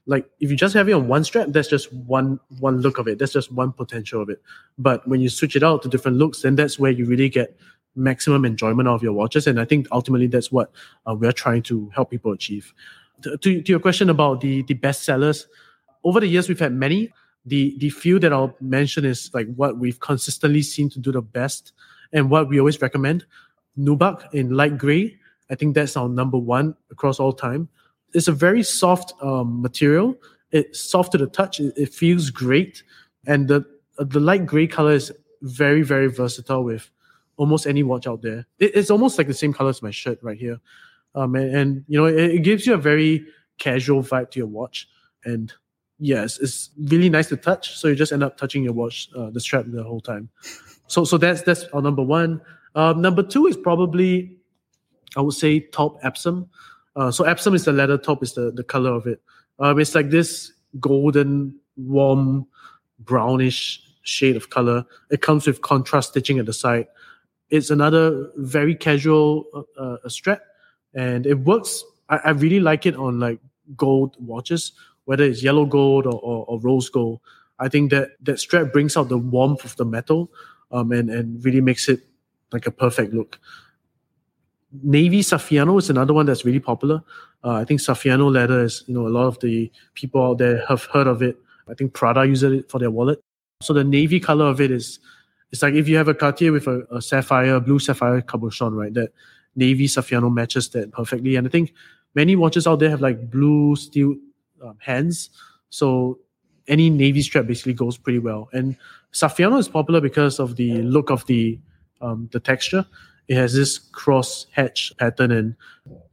[SPEAKER 2] like if you just have it on one strap that's just one one look of it that's just one potential of it but when you switch it out to different looks then that's where you really get maximum enjoyment of your watches and i think ultimately that's what uh, we're trying to help people achieve to, to, your question about the the best sellers, over the years we've had many. The the few that I'll mention is like what we've consistently seen to do the best and what we always recommend. Nubuck in light gray. I think that's our number one across all time. It's a very soft um, material. It's soft to the touch. It, it feels great, and the the light gray color is very very versatile with almost any watch out there. It, it's almost like the same color as my shirt right here, um, and, and you know it, it, gives you a very casual vibe to your watch, and yes, it's really nice to touch. So you just end up touching your watch, uh, the strap the whole time. So so that's that's our number one. Um, number two is probably, I would say, taupe Epsom. Uh, so Epsom is the leather, taupe is the, the color of it. Um, it's like this golden, warm, brownish shade of color. It comes with contrast stitching at the side. It's another very casual uh, uh, strap, and it works. I, I, really like it on like gold watches, whether it's yellow gold or, or, or, rose gold. I think that that strap brings out the warmth of the metal, um, and and really makes it like a perfect look. Navy Saffiano is another one that's really popular. Uh, I think Saffiano leather is, you know, a lot of the people out there have heard of it. I think Prada uses it for their wallet. So the navy color of it is, it's like if you have a Cartier with a, a sapphire, blue sapphire cabochon, right? That navy Saffiano matches that perfectly. And I think many watches out there have like blue steel um, hands. So any navy strap basically goes pretty well. And Saffiano is popular because of the look of the um, the texture. It has this cross hatch pattern and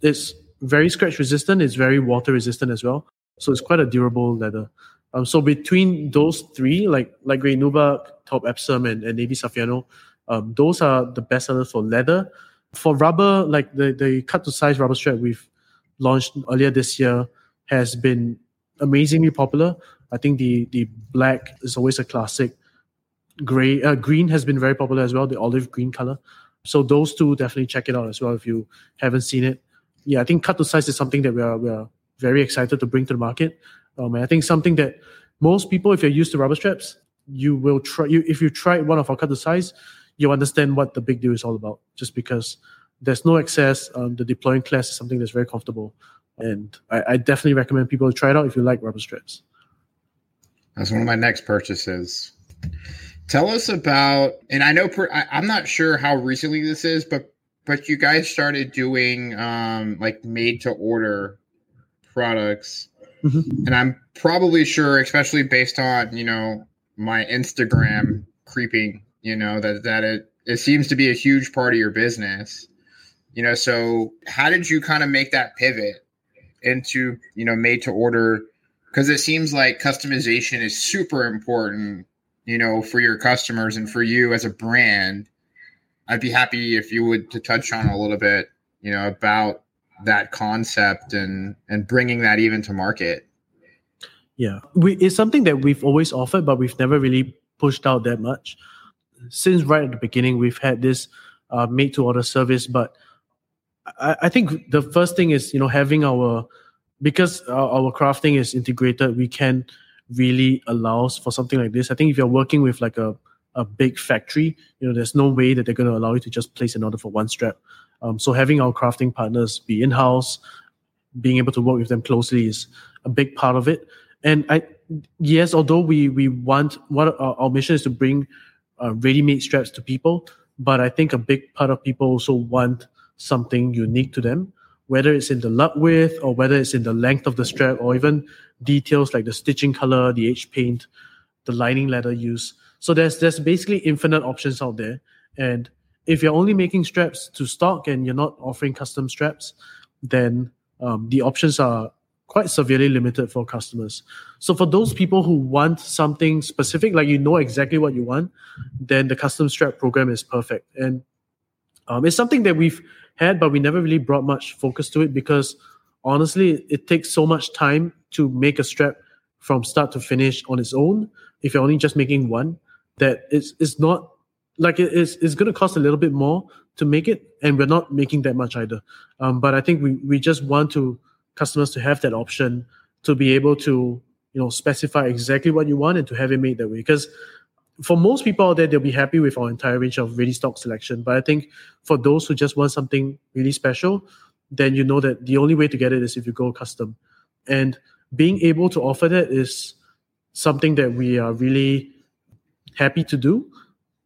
[SPEAKER 2] it's very scratch resistant. It's very water resistant as well. So it's quite a durable leather. Um, so between those three, like like Great Nubuck, Taupe Epsom, and, and Navy Saffiano, um, those are the best sellers for leather. For rubber, like the, the cut to size rubber strap we've launched earlier this year has been amazingly popular. I think the the black is always a classic. Gray, uh, green has been very popular as well. The olive green color. So those two definitely check it out as well if you haven't seen it. Yeah, I think cut to size is something that we are we are very excited to bring to the market. Um, and I think something that most people, if you're used to rubber straps, you will try. You if you try one of our cut to size, you'll understand what the big deal is all about. Just because there's no excess, um, the deployant clasp is something that's very comfortable, and I, I definitely recommend people to try it out if you like rubber straps.
[SPEAKER 1] That's one of my next purchases. Tell us about, and I know per, I, am not sure how recently this is, but but you guys started doing um, like made to order products, mm-hmm. and I'm probably sure, especially based on you know my Instagram creeping, you know that that it it seems to be a huge part of your business. You know, so how did you kind of make that pivot into you know made to order? Because it seems like customization is super important you know, for your customers and for you as a brand, I'd be happy if you would to touch on a little bit, you know, about that concept and and bringing that even to market.
[SPEAKER 2] Yeah, we it's something that we've always offered, but we've never really pushed out that much. Since right at the beginning, we've had this uh, made to order service, but I, I think the first thing is you know having our because our, our crafting is integrated, we can really allows for something like this. I think if you're working with like a, a big factory, you know, there's no way that they're going to allow you to just place an order for one strap. Um, so having our crafting partners be in house, being able to work with them closely is a big part of it. And I, yes, although we we want what our, our mission is to bring uh, ready-made straps to people, but I think a big part of people also want something unique to them whether it's in the lug width or whether it's in the length of the strap or even details like the stitching color, the edge paint, the lining leather use. So there's there's basically infinite options out there. And if you're only making straps to stock and you're not offering custom straps, then um, the options are quite severely limited for customers. So for those people who want something specific, like you know exactly what you want, then the custom strap program is perfect. And um, it's something that we've had, but we never really brought much focus to it because honestly, it takes so much time to make a strap from start to finish on its own. If you're only just making one, that it's it's not like it is it's going to cost a little bit more to make it, and we're not making that much either. Um, but I think we we just want to customers to have that option to be able to you know specify exactly what you want and to have it made that way because for most people out there, they'll be happy with our entire range of ready stock selection. But I think for those who just want something really special, then you know that the only way to get it is if you go custom. And being able to offer that is something that we are really happy to do,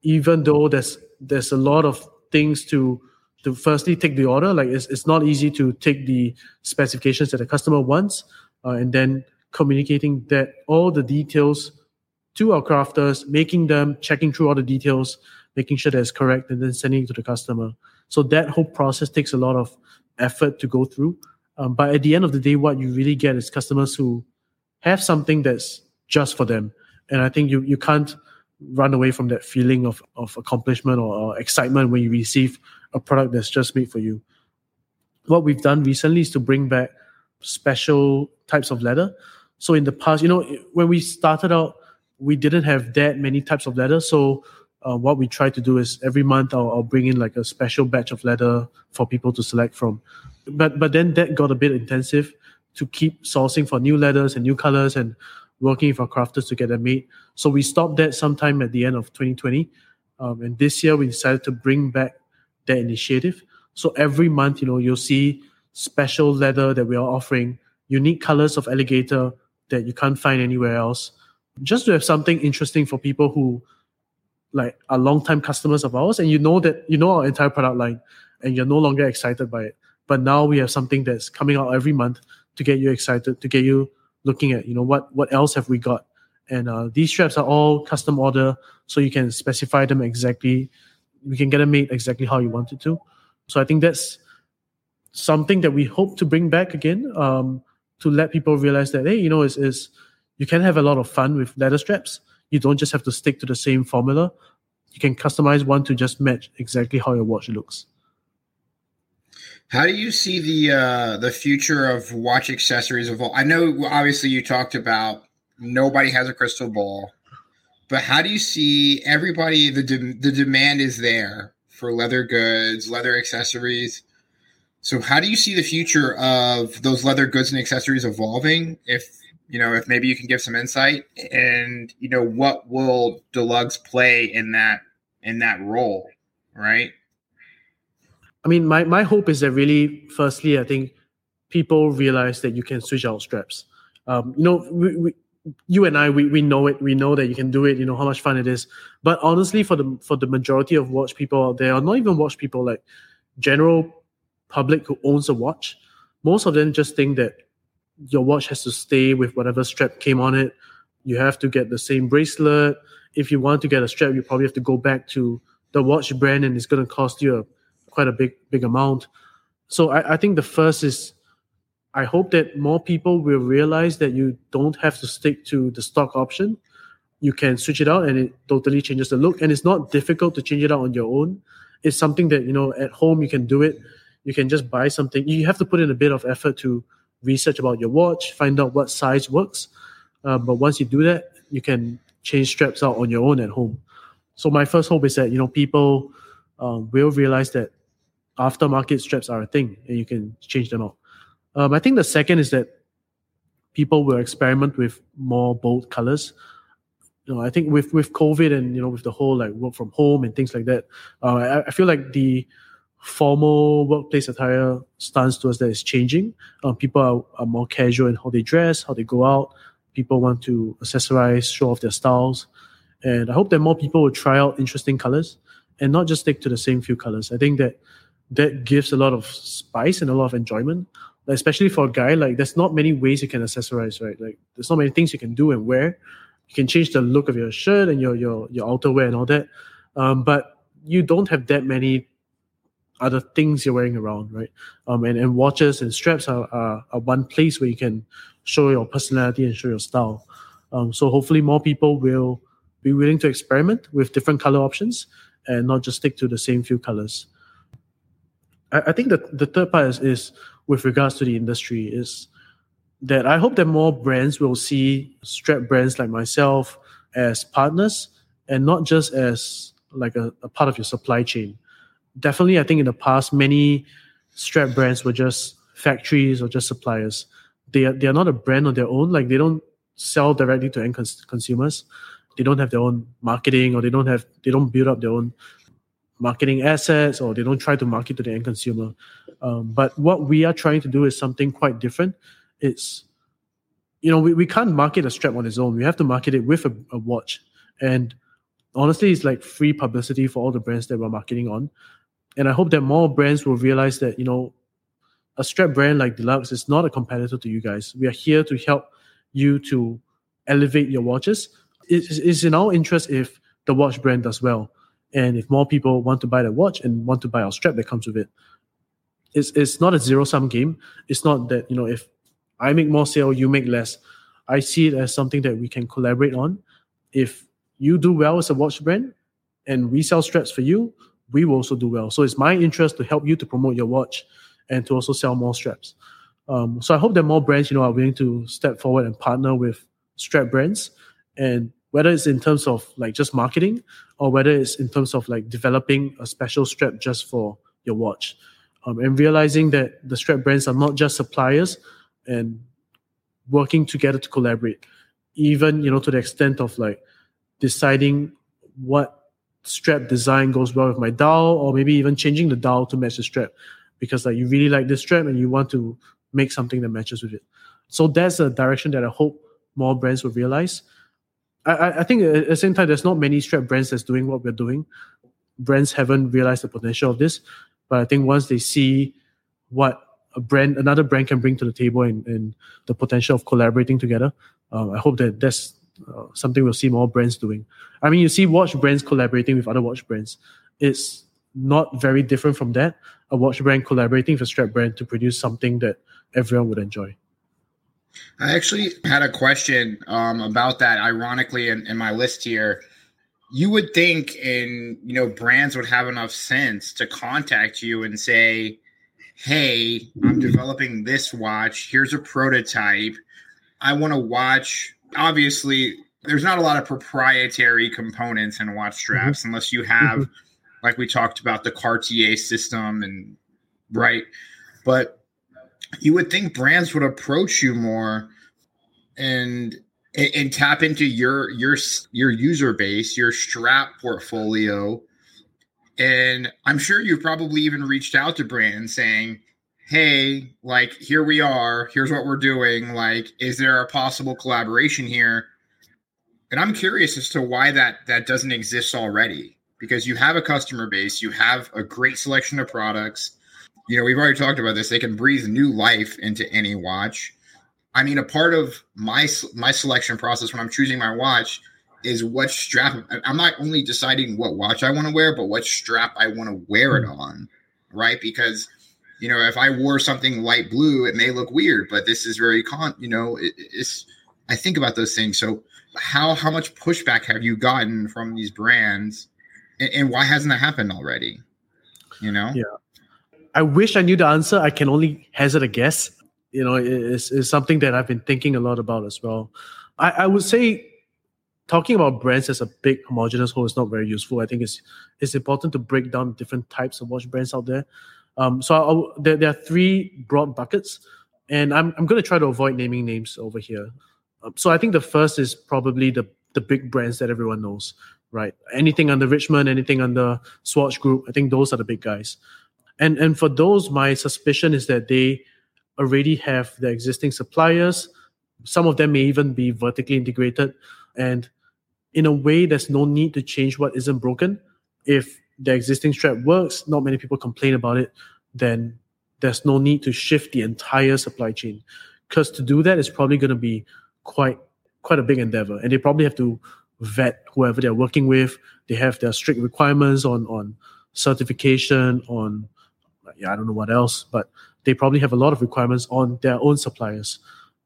[SPEAKER 2] even though there's there's a lot of things to to firstly take the order. Like it's, it's not easy to take the specifications that the customer wants uh, and then communicating that all the details to our crafters, making them, checking through all the details, making sure that it's correct, and then sending it to the customer. So that whole process takes a lot of effort to go through. Um, but at the end of the day, what you really get is customers who have something that's just for them. And I think you you can't run away from that feeling of, of accomplishment or, or excitement when you receive a product that's just made for you. What we've done recently is to bring back special types of leather. So in the past, you know, when we started out, we didn't have that many types of leather. So uh, what we try to do is every month I'll, I'll, bring in like a special batch of leather for people to select from. But but then that got a bit intensive to keep sourcing for new leathers and new colors and working with our crafters to get them made. So we stopped that sometime at the end of 2020. Um, and this year we decided to bring back that initiative. So every month, you know, you'll see special leather that we are offering, unique colors of alligator that you can't find anywhere else, just to have something interesting for people who like are long-time customers of ours and you know that you know our entire product line and you're no longer excited by it. But now we have something that's coming out every month to get you excited, to get you looking at, you know, what what else have we got? And uh, these straps are all custom order, so you can specify them exactly. We can get them made exactly how you want it to. So I think that's something that we hope to bring back again um, to let people realize that hey, you know, is is you can have a lot of fun with leather straps you don't just have to stick to the same formula. You can customize one to just match exactly how your watch looks.
[SPEAKER 1] How do you see the uh, the future of watch accessories evolve? I know obviously you talked about nobody has a crystal ball, but how do you see everybody the de- the demand is there for leather goods, leather accessories? So how do you see the future of those leather goods and accessories evolving if you know, if maybe you can give some insight and you know what will Delugs play in that in that role, right?
[SPEAKER 2] I mean, my my hope is that really, firstly, I think people realize that you can switch out straps. Um, you know, we, we, you and I, we, we know it. We know that you can do it. You know how much fun it is. But honestly, for the for the majority of watch people out there, or not even watch people, like general public who owns a watch, most of them just think that your watch has to stay with whatever strap came on it. You have to get the same bracelet. If you want to get a strap, you probably have to go back to the watch brand, and it's going to cost you a, quite a big big amount. So I, I think the first is I hope that more people will realize that you don't have to stick to the stock option. You can switch it out and it totally changes the look. And it's not difficult to change it out on your own. It's something that, you know, at home you can do it. You can just buy something. You have to put in a bit of effort to research about your watch, find out what size works. Uh, but once you do that, you can change straps out on your own at home. So my first hope is that you know people um, will realize that aftermarket straps are a thing and you can change them out. Um, I think the second is that people will experiment with more bold colors. You know, I think with with COVID and you know with the whole like work from home and things like that, uh, I, I feel like the formal workplace attire stance towards that is changing. Um, people are, are more casual in how they dress, how they go out. People want to accessorize, show off their styles. And I hope that more people will try out interesting colors and not just stick to the same few colors. I think that that gives a lot of spice and a lot of enjoyment. Especially for a guy, like there's not many ways you can accessorize, right? Like there's not many things you can do and wear. You can change the look of your shirt and your your your outerwear and all that. Um, but you don't have that many are the things you're wearing around, right? Um, and, and watches and straps are, are, are one place where you can show your personality and show your style. Um, so hopefully more people will be willing to experiment with different color options and not just stick to the same few colors. I, I think that the third part is, is with regards to the industry is that I hope that more brands will see strap brands like myself as partners and not just as like a, a part of your supply chain definitely, I think in the past, many strap brands were just factories or just suppliers. They are, they are not a brand on their own. Like they don't sell directly to end cons- consumers. They don't have their own marketing or they don't have they don't build up their own marketing assets or they don't try to market to the end consumer. Um, but what we are trying to do is something quite different. It's you know we, we can't market a strap on its own. We have to market it with a, a watch. And honestly, it's like free publicity for all the brands that we're marketing on and I hope that more brands will realize that you know a strap brand like Delugs is not a competitor to you guys. We are here to help you to elevate your watches. it's, it's in our interest if the watch brand does well. And if more people want to buy the watch and want to buy our strap that comes with it, it's, it's not a zero sum game. It's not that, you know, if I make more sale, you make less. I see it as something that we can collaborate on. If you do well as a watch brand and we sell straps for you, we will also do well. So it's my interest to help you to promote your watch and to also sell more straps. Um, so I hope that more brands, you know, are willing to step forward and partner with strap brands, and whether it's in terms of like just marketing or whether it's in terms of like developing a special strap just for your watch, um, and realizing that the strap brands are not just suppliers and working together to collaborate, even you know to the extent of like deciding what strap design goes well with my dial, or maybe even changing the dial to match the strap because like you really like this strap and you want to make something that matches with it. So that's a direction that I hope more brands will realize. I, I think at the same time, there's not many strap brands that's doing what we're doing. Brands haven't realized the potential of this, but I think once they see what a brand, another brand can bring to the table and, and the potential of collaborating together, uh, I hope that that's uh, something we'll see more brands doing. I mean, you see watch brands collaborating with other watch brands. It's not very different from that. A watch brand collaborating with a strap brand to produce something that everyone would enjoy.
[SPEAKER 1] I actually had a question um, about that. Ironically, in, in my list here, you would think, in you know, brands would have enough sense to contact you and say, "Hey, I'm developing this watch. Here's a prototype. I want to watch." Obviously, there's not a lot of proprietary components in watch straps mm-hmm. unless you have, mm-hmm. like we talked about, the Cartier system and right. But you would think brands would approach you more and and tap into your your your user base, your strap portfolio. And I'm sure you've probably even reached out to brands saying, "Hey, like here we are. Here's what we're doing. Like is there a possible collaboration here?" And I'm curious as to why that that doesn't exist already because you have a customer base, you have a great selection of products you know, we've already talked about this. They can breathe new life into any watch. I mean, a part of my my selection process when I'm choosing my watch is what strap. I'm not only deciding what watch I want to wear, but what strap I want to wear it hmm. on, right? Because you know, if I wore something light blue, it may look weird, but this is very con. You know, it, it's. I think about those things. So, how how much pushback have you gotten from these brands, and, and why hasn't that happened already? You know.
[SPEAKER 2] Yeah. I wish I knew the answer. I can only hazard a guess. You know, it's, it's something that I've been thinking a lot about as well. I, I would say talking about brands as a big homogenous whole is not very useful. I think it's it's important to break down different types of watch brands out there. Um, so I'll, there, there are three broad buckets, and I'm I'm going to try to avoid naming names over here. Um, so I think the first is probably the the big brands that everyone knows, right? Anything under Richemont, anything under Swatch Group, I think those are the big guys and and for those my suspicion is that they already have their existing suppliers some of them may even be vertically integrated and in a way there's no need to change what isn't broken if the existing strap works not many people complain about it then there's no need to shift the entire supply chain because to do that is probably going to be quite quite a big endeavor and they probably have to vet whoever they're working with they have their strict requirements on on certification on yeah, I don't know what else, but they probably have a lot of requirements on their own suppliers.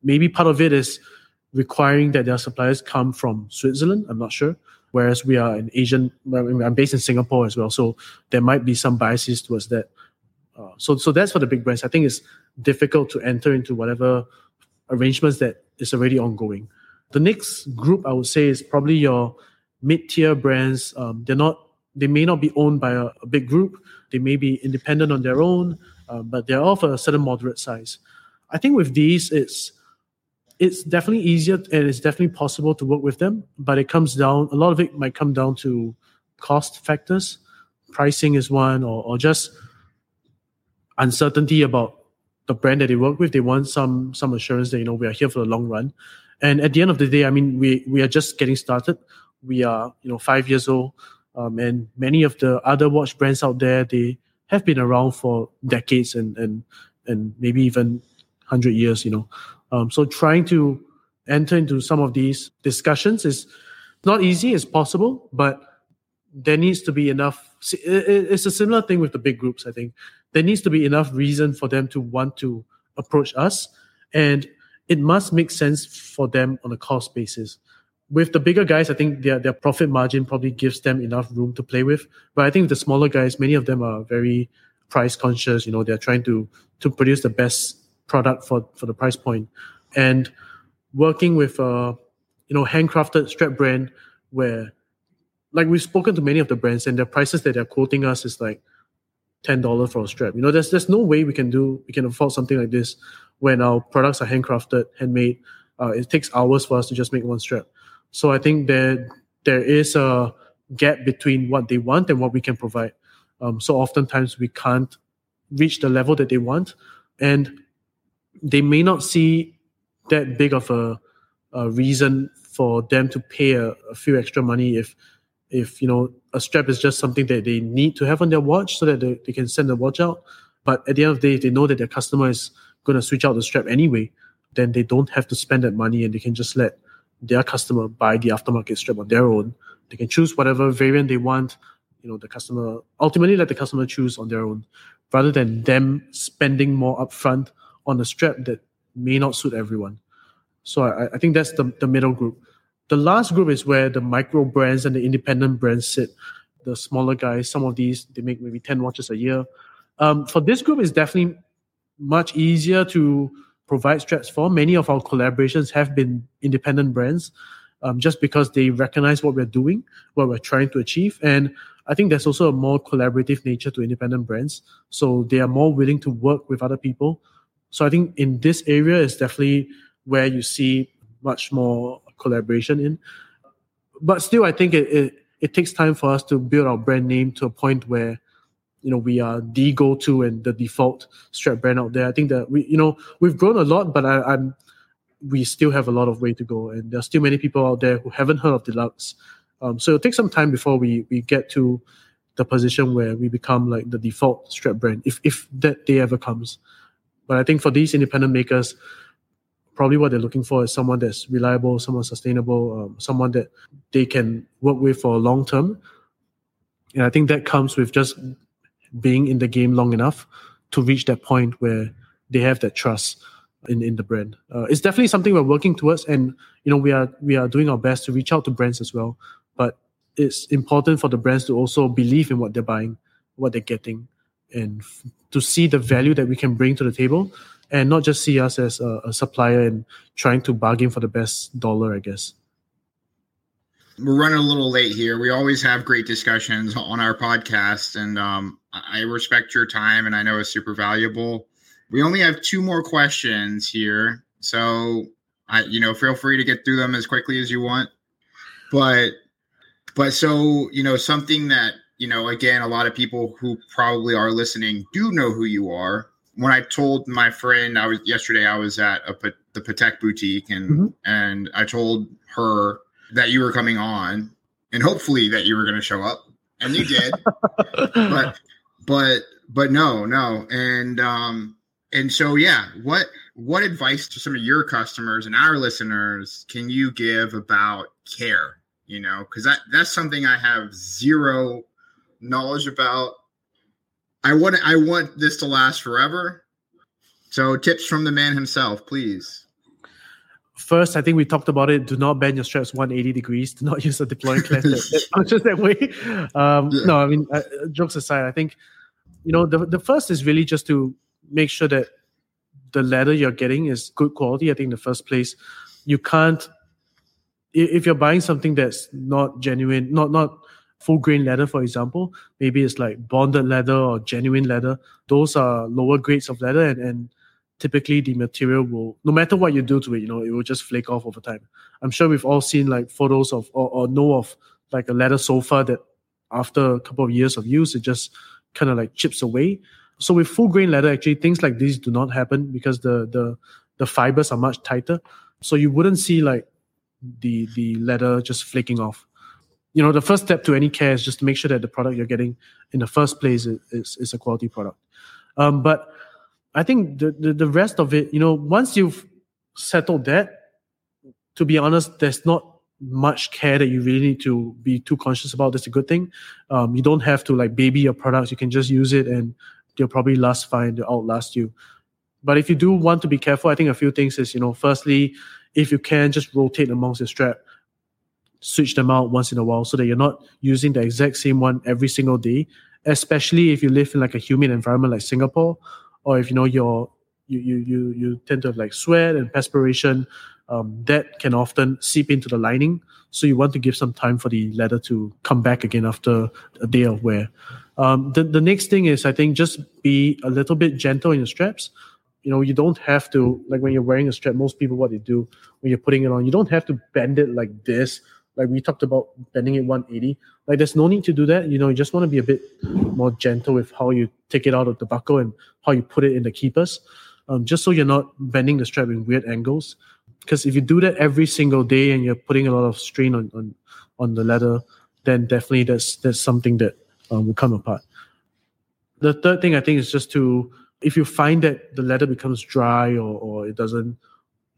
[SPEAKER 2] Maybe part of it is requiring that their suppliers come from Switzerland. I'm not sure. Whereas we are an Asian, I'm based in Singapore as well, so there might be some biases towards that. Uh, so, so that's for the big brands. I think it's difficult to enter into whatever arrangements that is already ongoing. The next group I would say is probably your mid-tier brands. Um, they're not they may not be owned by a, a big group. They may be independent on their own, uh, but they're of a certain moderate size. I think with these, it's it's definitely easier and it's definitely possible to work with them. But it comes down a lot of it might come down to cost factors. Pricing is one, or or just uncertainty about the brand that they work with. They want some some assurance that you know we are here for the long run. And at the end of the day, I mean, we we are just getting started. We are you know five years old. Um, and many of the other watch brands out there, they have been around for decades and and and maybe even hundred years. You know, um, so trying to enter into some of these discussions is not easy. It's possible, but there needs to be enough. It's a similar thing with the big groups. I think there needs to be enough reason for them to want to approach us, and it must make sense for them on a cost basis. With the bigger guys, I think their their profit margin probably gives them enough room to play with. But I think the smaller guys, many of them are very price conscious. You know, they're trying to to produce the best product for for the price point, and working with a you know handcrafted strap brand where like we've spoken to many of the brands and the prices that they're quoting us is like ten dollars for a strap. You know, there's there's no way we can do we can afford something like this when our products are handcrafted, handmade. Uh, it takes hours for us to just make one strap. So I think there there is a gap between what they want and what we can provide. Um, so oftentimes we can't reach the level that they want, and they may not see that big of a, a reason for them to pay a, a few extra money if if you know a strap is just something that they need to have on their watch so that they, they can send the watch out. But at the end of the day, if they know that their customer is going to switch out the strap anyway, then they don't have to spend that money and they can just let their customer buy the aftermarket strap on their own. They can choose whatever variant they want. You know, the customer ultimately let the customer choose on their own, rather than them spending more upfront on a strap that may not suit everyone. So I, I think that's the, the middle group. The last group is where the micro brands and the independent brands sit. The smaller guys, some of these, they make maybe 10 watches a year. Um, for this group, it's definitely much easier to provide straps for. Many of our collaborations have been independent brands um, just because they recognize what we're doing, what we're trying to achieve. And I think there's also a more collaborative nature to independent brands. So they are more willing to work with other people. So I think in this area is definitely where you see much more collaboration in. But still, I think it, it, it takes time for us to build our brand name to a point where you know we are the go-to and the default strap brand out there. I think that we you know we've grown a lot, but I, I'm we still have a lot of way to go, and there's still many people out there who haven't heard of Delugs. Um, so it'll take some time before we we get to the position where we become like the default strap brand, if if that day ever comes. But I think for these independent makers, probably what they're looking for is someone that's reliable, someone sustainable, um, someone that they can work with for long term. And I think that comes with just being in the game long enough to reach that point where they have that trust in, in the brand. Uh, it's definitely something we're working towards, and you know we are we are doing our best to reach out to brands as well. But it's important for the brands to also believe in what they're buying, what they're getting, and f- to see the value that we can bring to the table and not just see us as a, a supplier and trying to bargain for the best dollar, I guess
[SPEAKER 1] we're running a little late here. We always have great discussions on our podcast, and um, I respect your time, and I know it's super valuable. We only have two more questions here, so I, you know, feel free to get through them as quickly as you want. But, but so you know, something that you know, again, a lot of people who probably are listening do know who you are when I told my friend I was yesterday, I was at a, the Patek boutique, and mm-hmm. and I told her that you were coming on, and hopefully that you were going to show up, and you did. but but but no no, and um and so yeah, what what advice to some of your customers and our listeners can you give about care? You know, because that that's something I have zero knowledge about I want I want this to last forever. So tips from the man himself, please.
[SPEAKER 2] First, I think we talked about it. Do not bend your straps 180 degrees. Do not use a deployant clasp that functions that way. Um, yeah. No, I mean, uh, jokes aside, I think you know the the first is really just to make sure that the leather you're getting is good quality. I think in the first place, you can't if you're buying something that's not genuine, not not full grain leather, for example, maybe it's like bonded leather or genuine leather. Those are lower grades of leather, and, and typically the material will, no matter what you do to it, you know, it will just flake off over time. I'm sure we've all seen like photos of or, or know of like a leather sofa that after a couple of years of use, it just kind of like chips away. So with full grain leather, actually things like these do not happen because the the the fibers are much tighter. So you wouldn't see like the the leather just flaking off you know the first step to any care is just to make sure that the product you're getting in the first place is, is, is a quality product um, but i think the, the, the rest of it you know once you've settled that to be honest there's not much care that you really need to be too conscious about, that's a good thing. Um, you don't have to like baby your products. You can just use it and they'll probably last fine. They'll outlast you. But if you do want to be careful, I think a few things is, you know, firstly, if you can just rotate amongst the strap, switch them out once in a while so that you're not using the exact same one every single day, especially if you live in like a humid environment like Singapore, or if you know you're you you you you tend to have like sweat and perspiration, um, that can often seep into the lining. So you want to give some time for the leather to come back again after a day of wear. Um, the the next thing is I think just be a little bit gentle in your straps. You know, you don't have to like when you're wearing a strap. Most people what they do when you're putting it on, you don't have to bend it like this. Like we talked about bending it 180. Like there's no need to do that. You know, you just want to be a bit more gentle with how you take it out of the buckle and how you put it in the keepers um, just so you're not bending the strap in weird angles. Because if you do that every single day and you're putting a lot of strain on on, on the leather, then definitely that's that's something that um, will come apart. The third thing I think is just to if you find that the leather becomes dry or, or it doesn't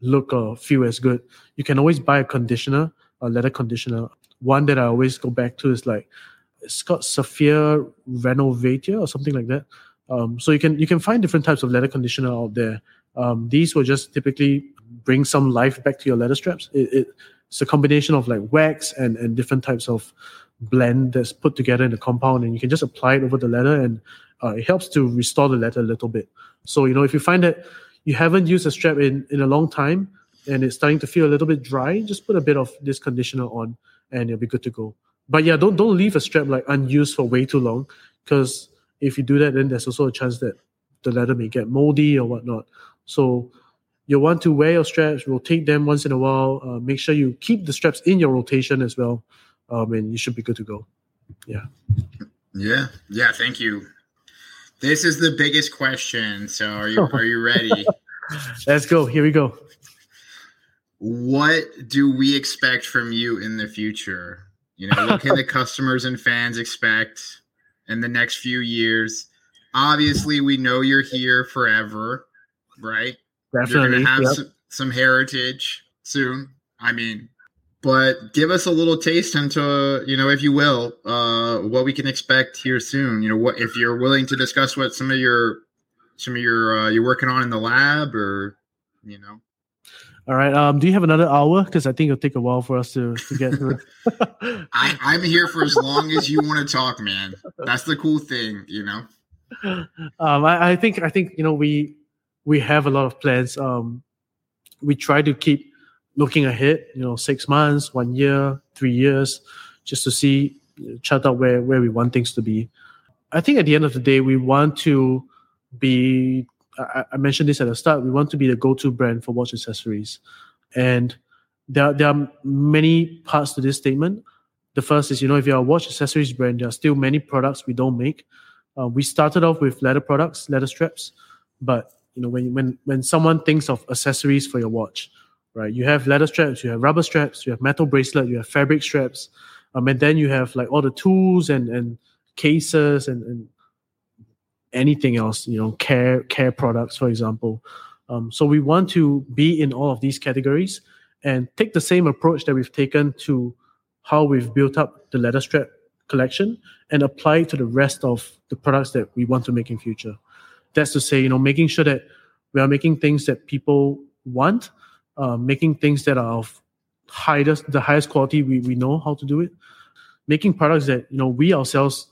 [SPEAKER 2] look or feel as good, you can always buy a conditioner, a leather conditioner. One that I always go back to is like it's got Saphir Renovateur or something like that. Um, so you can you can find different types of leather conditioner out there. Um, these will just typically bring some life back to your leather straps. It, it, it's a combination of like wax and, and different types of blend that's put together in a compound, and you can just apply it over the leather, and uh, it helps to restore the leather a little bit. So you know if you find that you haven't used a strap in in a long time and it's starting to feel a little bit dry, just put a bit of this conditioner on, and you'll be good to go. But yeah, don't don't leave a strap like unused for way too long because if you do that, then there's also a chance that the leather may get moldy or whatnot. So you want to wear your straps, rotate them once in a while. Uh, make sure you keep the straps in your rotation as well, um, and you should be good to go. Yeah.
[SPEAKER 3] Yeah. Yeah. Thank you. This is the biggest question. So are you are you ready?
[SPEAKER 2] Let's go. Here we go.
[SPEAKER 3] What do we expect from you in the future? You know, what can the customers and fans expect? in the next few years. Obviously, we know you're here forever, right?
[SPEAKER 2] Definitely.
[SPEAKER 3] You're going to have
[SPEAKER 2] yep.
[SPEAKER 3] some, some heritage soon. I mean, but give us a little taste into, you know, if you will, uh, what we can expect here soon. You know, what if you're willing to discuss what some of your some of your uh, you're working on in the lab, or you know.
[SPEAKER 2] All right. Um, do you have another hour? Because I think it'll take a while for us to, to get through.
[SPEAKER 3] I, I'm here for as long as you want to talk, man. That's the cool thing, you know.
[SPEAKER 2] Um, I, I think I think you know we we have a lot of plans. Um, we try to keep looking ahead. You know, six months, one year, three years, just to see chart out where where we want things to be. I think at the end of the day, we want to be I, mentioned this at the start. We want to be the go-to brand for watch accessories, and there there are many parts to this statement. The first is, you know, if you're a watch accessories brand, there are still many products we don't make. Uh, we started off with leather products, leather straps, but you know, when when when someone thinks of accessories for your watch, right? You have leather straps, you have rubber straps, you have metal bracelet, you have fabric straps, um, and then you have like all the tools and and cases and, and anything else, you know, care care products, for example. Um, so we want to be in all of these categories and take the same approach that we've taken to how we've built up the leather strap collection and apply it to the rest of the products that we want to make in future. That's to say, you know, making sure that we are making things that people want, uh, making things that are of highest the highest quality we, we know how to do it, making products that you know we ourselves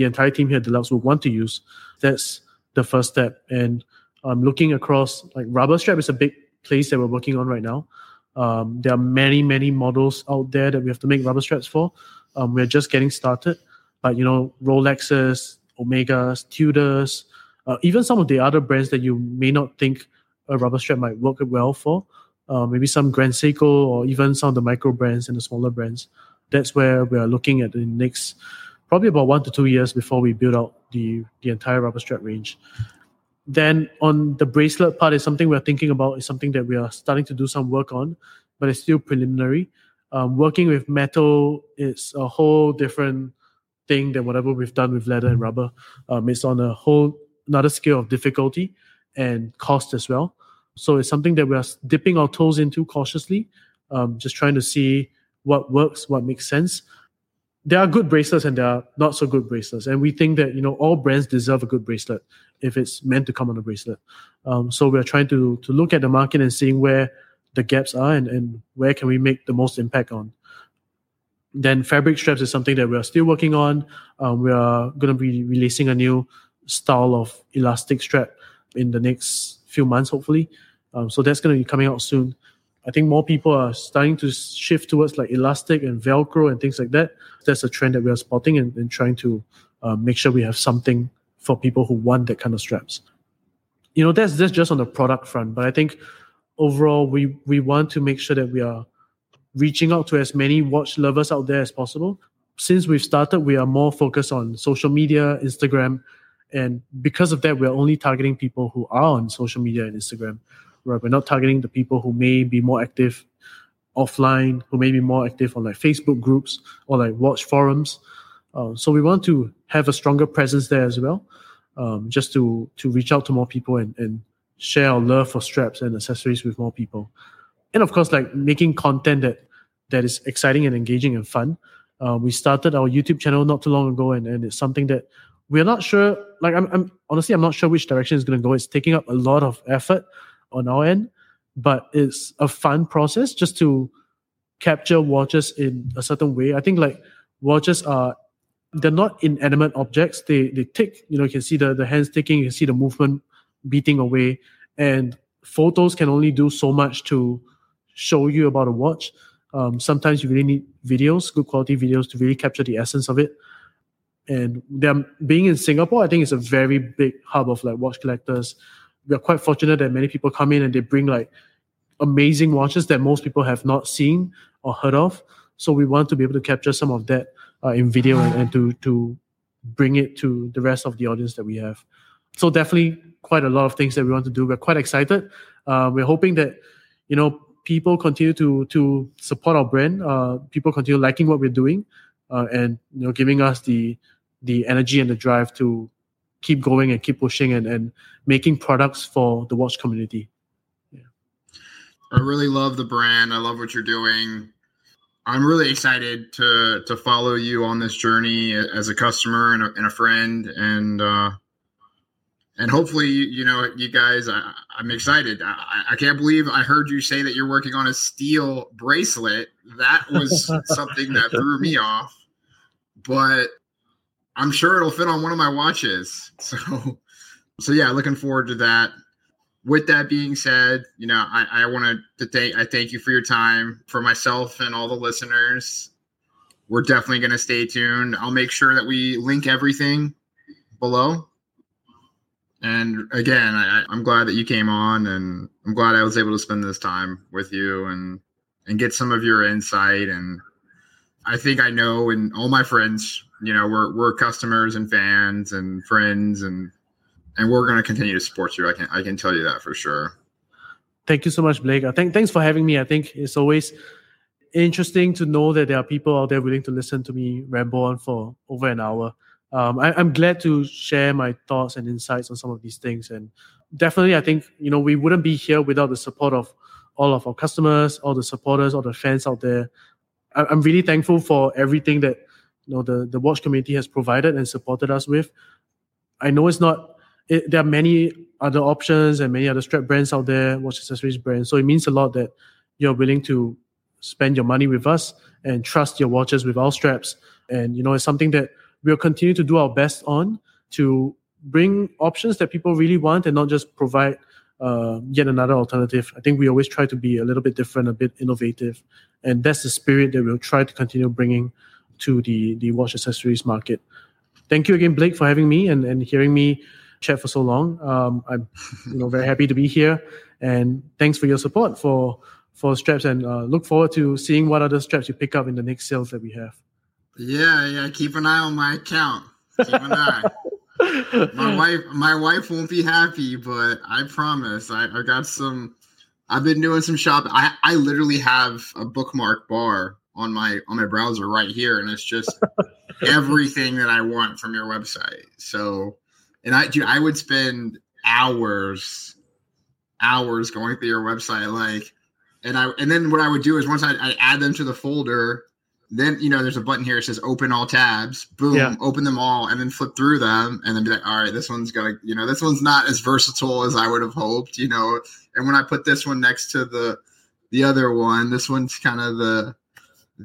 [SPEAKER 2] the entire team here at Delugs will want to use. That's the first step. And um, looking across, like rubber strap is a big place that we're working on right now. Um, there are many, many models out there that we have to make rubber straps for. Um, we're just getting started, but you know, Rolexes, Omegas, Tudors, uh, even some of the other brands that you may not think a rubber strap might work well for. Uh, maybe some Grand Seiko or even some of the micro brands and the smaller brands. That's where we are looking at the next probably about one to two years before we build out the the entire rubber strap range. Then on the bracelet part is something we're thinking about. Is something that we are starting to do some work on, but it's still preliminary. Um, working with metal is a whole different thing than whatever we've done with leather and rubber. Um, it's on a whole another scale of difficulty and cost as well. So it's something that we are dipping our toes into cautiously, um, just trying to see what works, what makes sense. There are good bracelets and there are not so good bracelets, and we think that you know all brands deserve a good bracelet if it's meant to come on a bracelet. Um, so we're trying to to look at the market and seeing where the gaps are and, and where can we make the most impact on. Then fabric straps is something that we are still working on. Um, we are going to be releasing a new style of elastic strap in the next few months, hopefully. Um, so that's going to be coming out soon. I think more people are starting to shift towards like elastic and Velcro and things like that. That's a trend that we are spotting and, and trying to uh, make sure we have something for people who want that kind of straps. You know, that's that's just on the product front, but I think overall we we want to make sure that we are reaching out to as many watch lovers out there as possible. Since we've started, we are more focused on social media, Instagram, and because of that, we're only targeting people who are on social media and Instagram. Right? We're not targeting the people who may be more active offline, who may be more active on like Facebook groups or like watch forums. Uh, so we want to have a stronger presence there as well, um, just to to reach out to more people and, and share our love for straps and accessories with more people. And of course, like making content that that is exciting and engaging and fun. Uh, we started our YouTube channel not too long ago, and, and it's something that we're not sure. Like, I'm, I'm honestly, I'm not sure which direction it's going to go. It's taking up a lot of effort on our end, but it's a fun process just to capture watches in a certain way. I think like watches are they're not inanimate objects. They they tick. You know, you can see the the hands ticking. You can see the movement beating away, and photos can only do so much to show you about a watch. Um, sometimes you really need videos, good quality videos, to really capture the essence of it. And them being in Singapore, I think it's a very big hub of like watch collectors. We are quite fortunate that many people come in and they bring like amazing watches that most people have not seen or heard of. So we want to be able to capture some of that uh, in video and, and to to bring it to the rest of the audience that we have. So definitely quite a lot of things that we want to do. We're quite excited. Uh, we're hoping that you know people continue to to support our brand. Uh, people continue liking what we're doing, uh, and you know giving us the the energy and the drive to keep going and keep pushing and, and making products for the watch community.
[SPEAKER 1] Yeah. I really love the brand. I love what you're doing. I'm really excited to to follow you on this journey as a customer and a, and a friend, and uh, and hopefully, you know, you guys, I, am excited. I, I, can't believe I heard you say that you're working on a steel bracelet. That was something that threw me off, but I'm sure it'll fit on one of my watches. So, so yeah, looking forward to that with that being said, you know, I, I want to thank I thank you for your time for myself and all the listeners. We're definitely going to stay tuned. I'll make sure that we link everything below. And again, I, I'm glad that you came on, and I'm glad I was able to spend this time with you and and get some of your insight. And I think I know, and all my friends, you know, we're we're customers and fans and friends and and we're going to continue to support you. I can I can tell you that for sure.
[SPEAKER 2] Thank you so much, Blake. Uh, thank, thanks for having me. I think it's always interesting to know that there are people out there willing to listen to me ramble on for over an hour. Um, I, am glad to share my thoughts and insights on some of these things. And definitely, I think you know we wouldn't be here without the support of all of our customers, all the supporters, all the fans out there. I, I'm really thankful for everything that know the the watch community has provided and supported us with. I know it's not it, there are many other options and many other strap brands out there, watch accessories brands. So it means a lot that you're willing to spend your money with us and trust your watches with our straps. And you know, it's something that we'll continue to do our best on to bring options that people really want and not just provide uh, yet another alternative. I think we always try to be a little bit different, a bit innovative, and that's the spirit that we'll try to continue bringing to the the watch accessories market. Thank you again, Blake, for having me and, and hearing me chat for so long. Um, I'm you know very happy to be here, and thanks for your support for for straps, and uh, look forward to seeing what other straps you pick up in the next sales that we have.
[SPEAKER 1] Yeah, yeah. Keep an eye on my account. Keep an eye. my wife, my wife won't be happy, but I promise. I, I got some. I've been doing some shopping. I, I literally have a bookmark bar on my on my browser right here, and it's just everything that I want from your website. So and I, dude, I would spend hours, hours going through your website. Like, and I and then what I would do is once I, I add them to the folder, then you know there's a button here that says open all tabs. Boom,
[SPEAKER 2] Yeah.
[SPEAKER 1] open them all, and then flip through them, and then be like, all right, this one's gonna, you know, this one's not as versatile as I would have hoped, you know. And when I put this one next to the the other one, this one's kind of the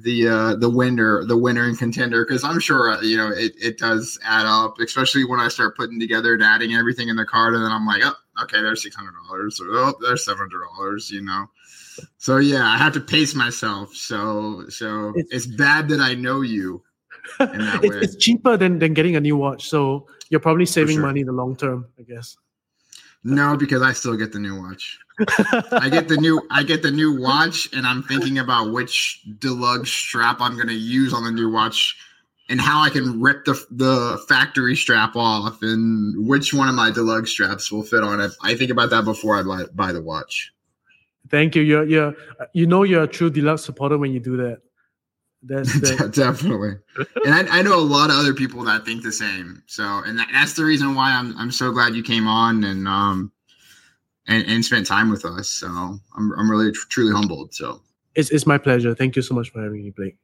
[SPEAKER 1] the uh the winner the winner and contender because i'm sure uh, you know it, it does add up especially when i start putting together and adding everything in the card, and then i'm like oh okay there's $600 or oh there's $700 you know so yeah i have to pace myself so so
[SPEAKER 2] It's-
[SPEAKER 1] it's, bad that i know you in that
[SPEAKER 2] it's,
[SPEAKER 1] way.
[SPEAKER 2] it's cheaper than, than getting a new watch. So you're probably saving
[SPEAKER 1] sure.
[SPEAKER 2] money in the long term, I guess.
[SPEAKER 1] No because i still get the new watch I get the new I get the new watch and I'm thinking about which Delugs strap I'm to use on the new watch and how I can rip the the factory strap off and which one of my Delugs straps will fit on it. I think about that before I buy, buy the watch.
[SPEAKER 2] Thank you. You're, you're, you know you're a true Delugs supporter when you do that. That's the,
[SPEAKER 1] Definitely. And I, I know a lot of other people that think the same. So, and that, that's the reason why I'm I'm so glad you came on and um and, and spent time with us. So, I'm I'm really tr- truly humbled. So,
[SPEAKER 2] it's, it's my pleasure. Thank you so much for having me, Blake.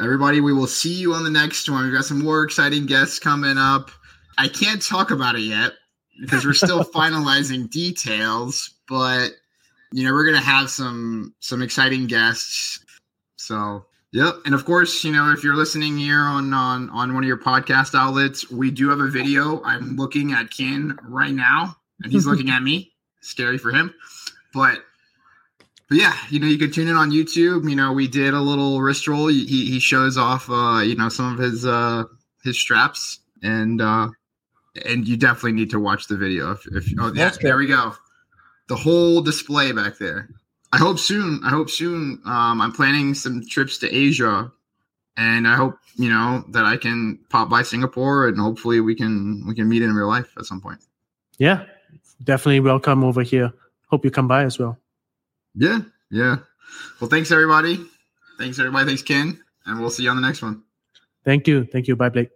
[SPEAKER 1] Everybody, we will see you on the next one. We've got some more exciting guests coming up. I can't talk about it yet because we're still finalizing details, but you know, we're gonna have some some exciting guests. So yep. And of course, you know, if you're listening here on on on one of your podcast outlets, we do have a video. I'm looking at Ken right now, and he's looking at me. Scary for him. But but yeah, you know, you can tune in on YouTube. You know, we did a little wrist roll. He he shows off, uh, you know, some of his uh his straps, and uh and you definitely need to watch the video. If, if oh yeah, there we go, the whole display back there. I hope soon. I hope soon. Um, I'm planning some trips to Asia, and I hope you know that I can pop by Singapore, and hopefully we can we can meet in real life at some point.
[SPEAKER 2] Yeah, definitely welcome over here. Hope you come by as well.
[SPEAKER 1] Yeah, yeah. Well, thanks everybody. Thanks everybody. Thanks Ken, and we'll see you on the next one.
[SPEAKER 2] Thank you. Thank you. Bye, Blake.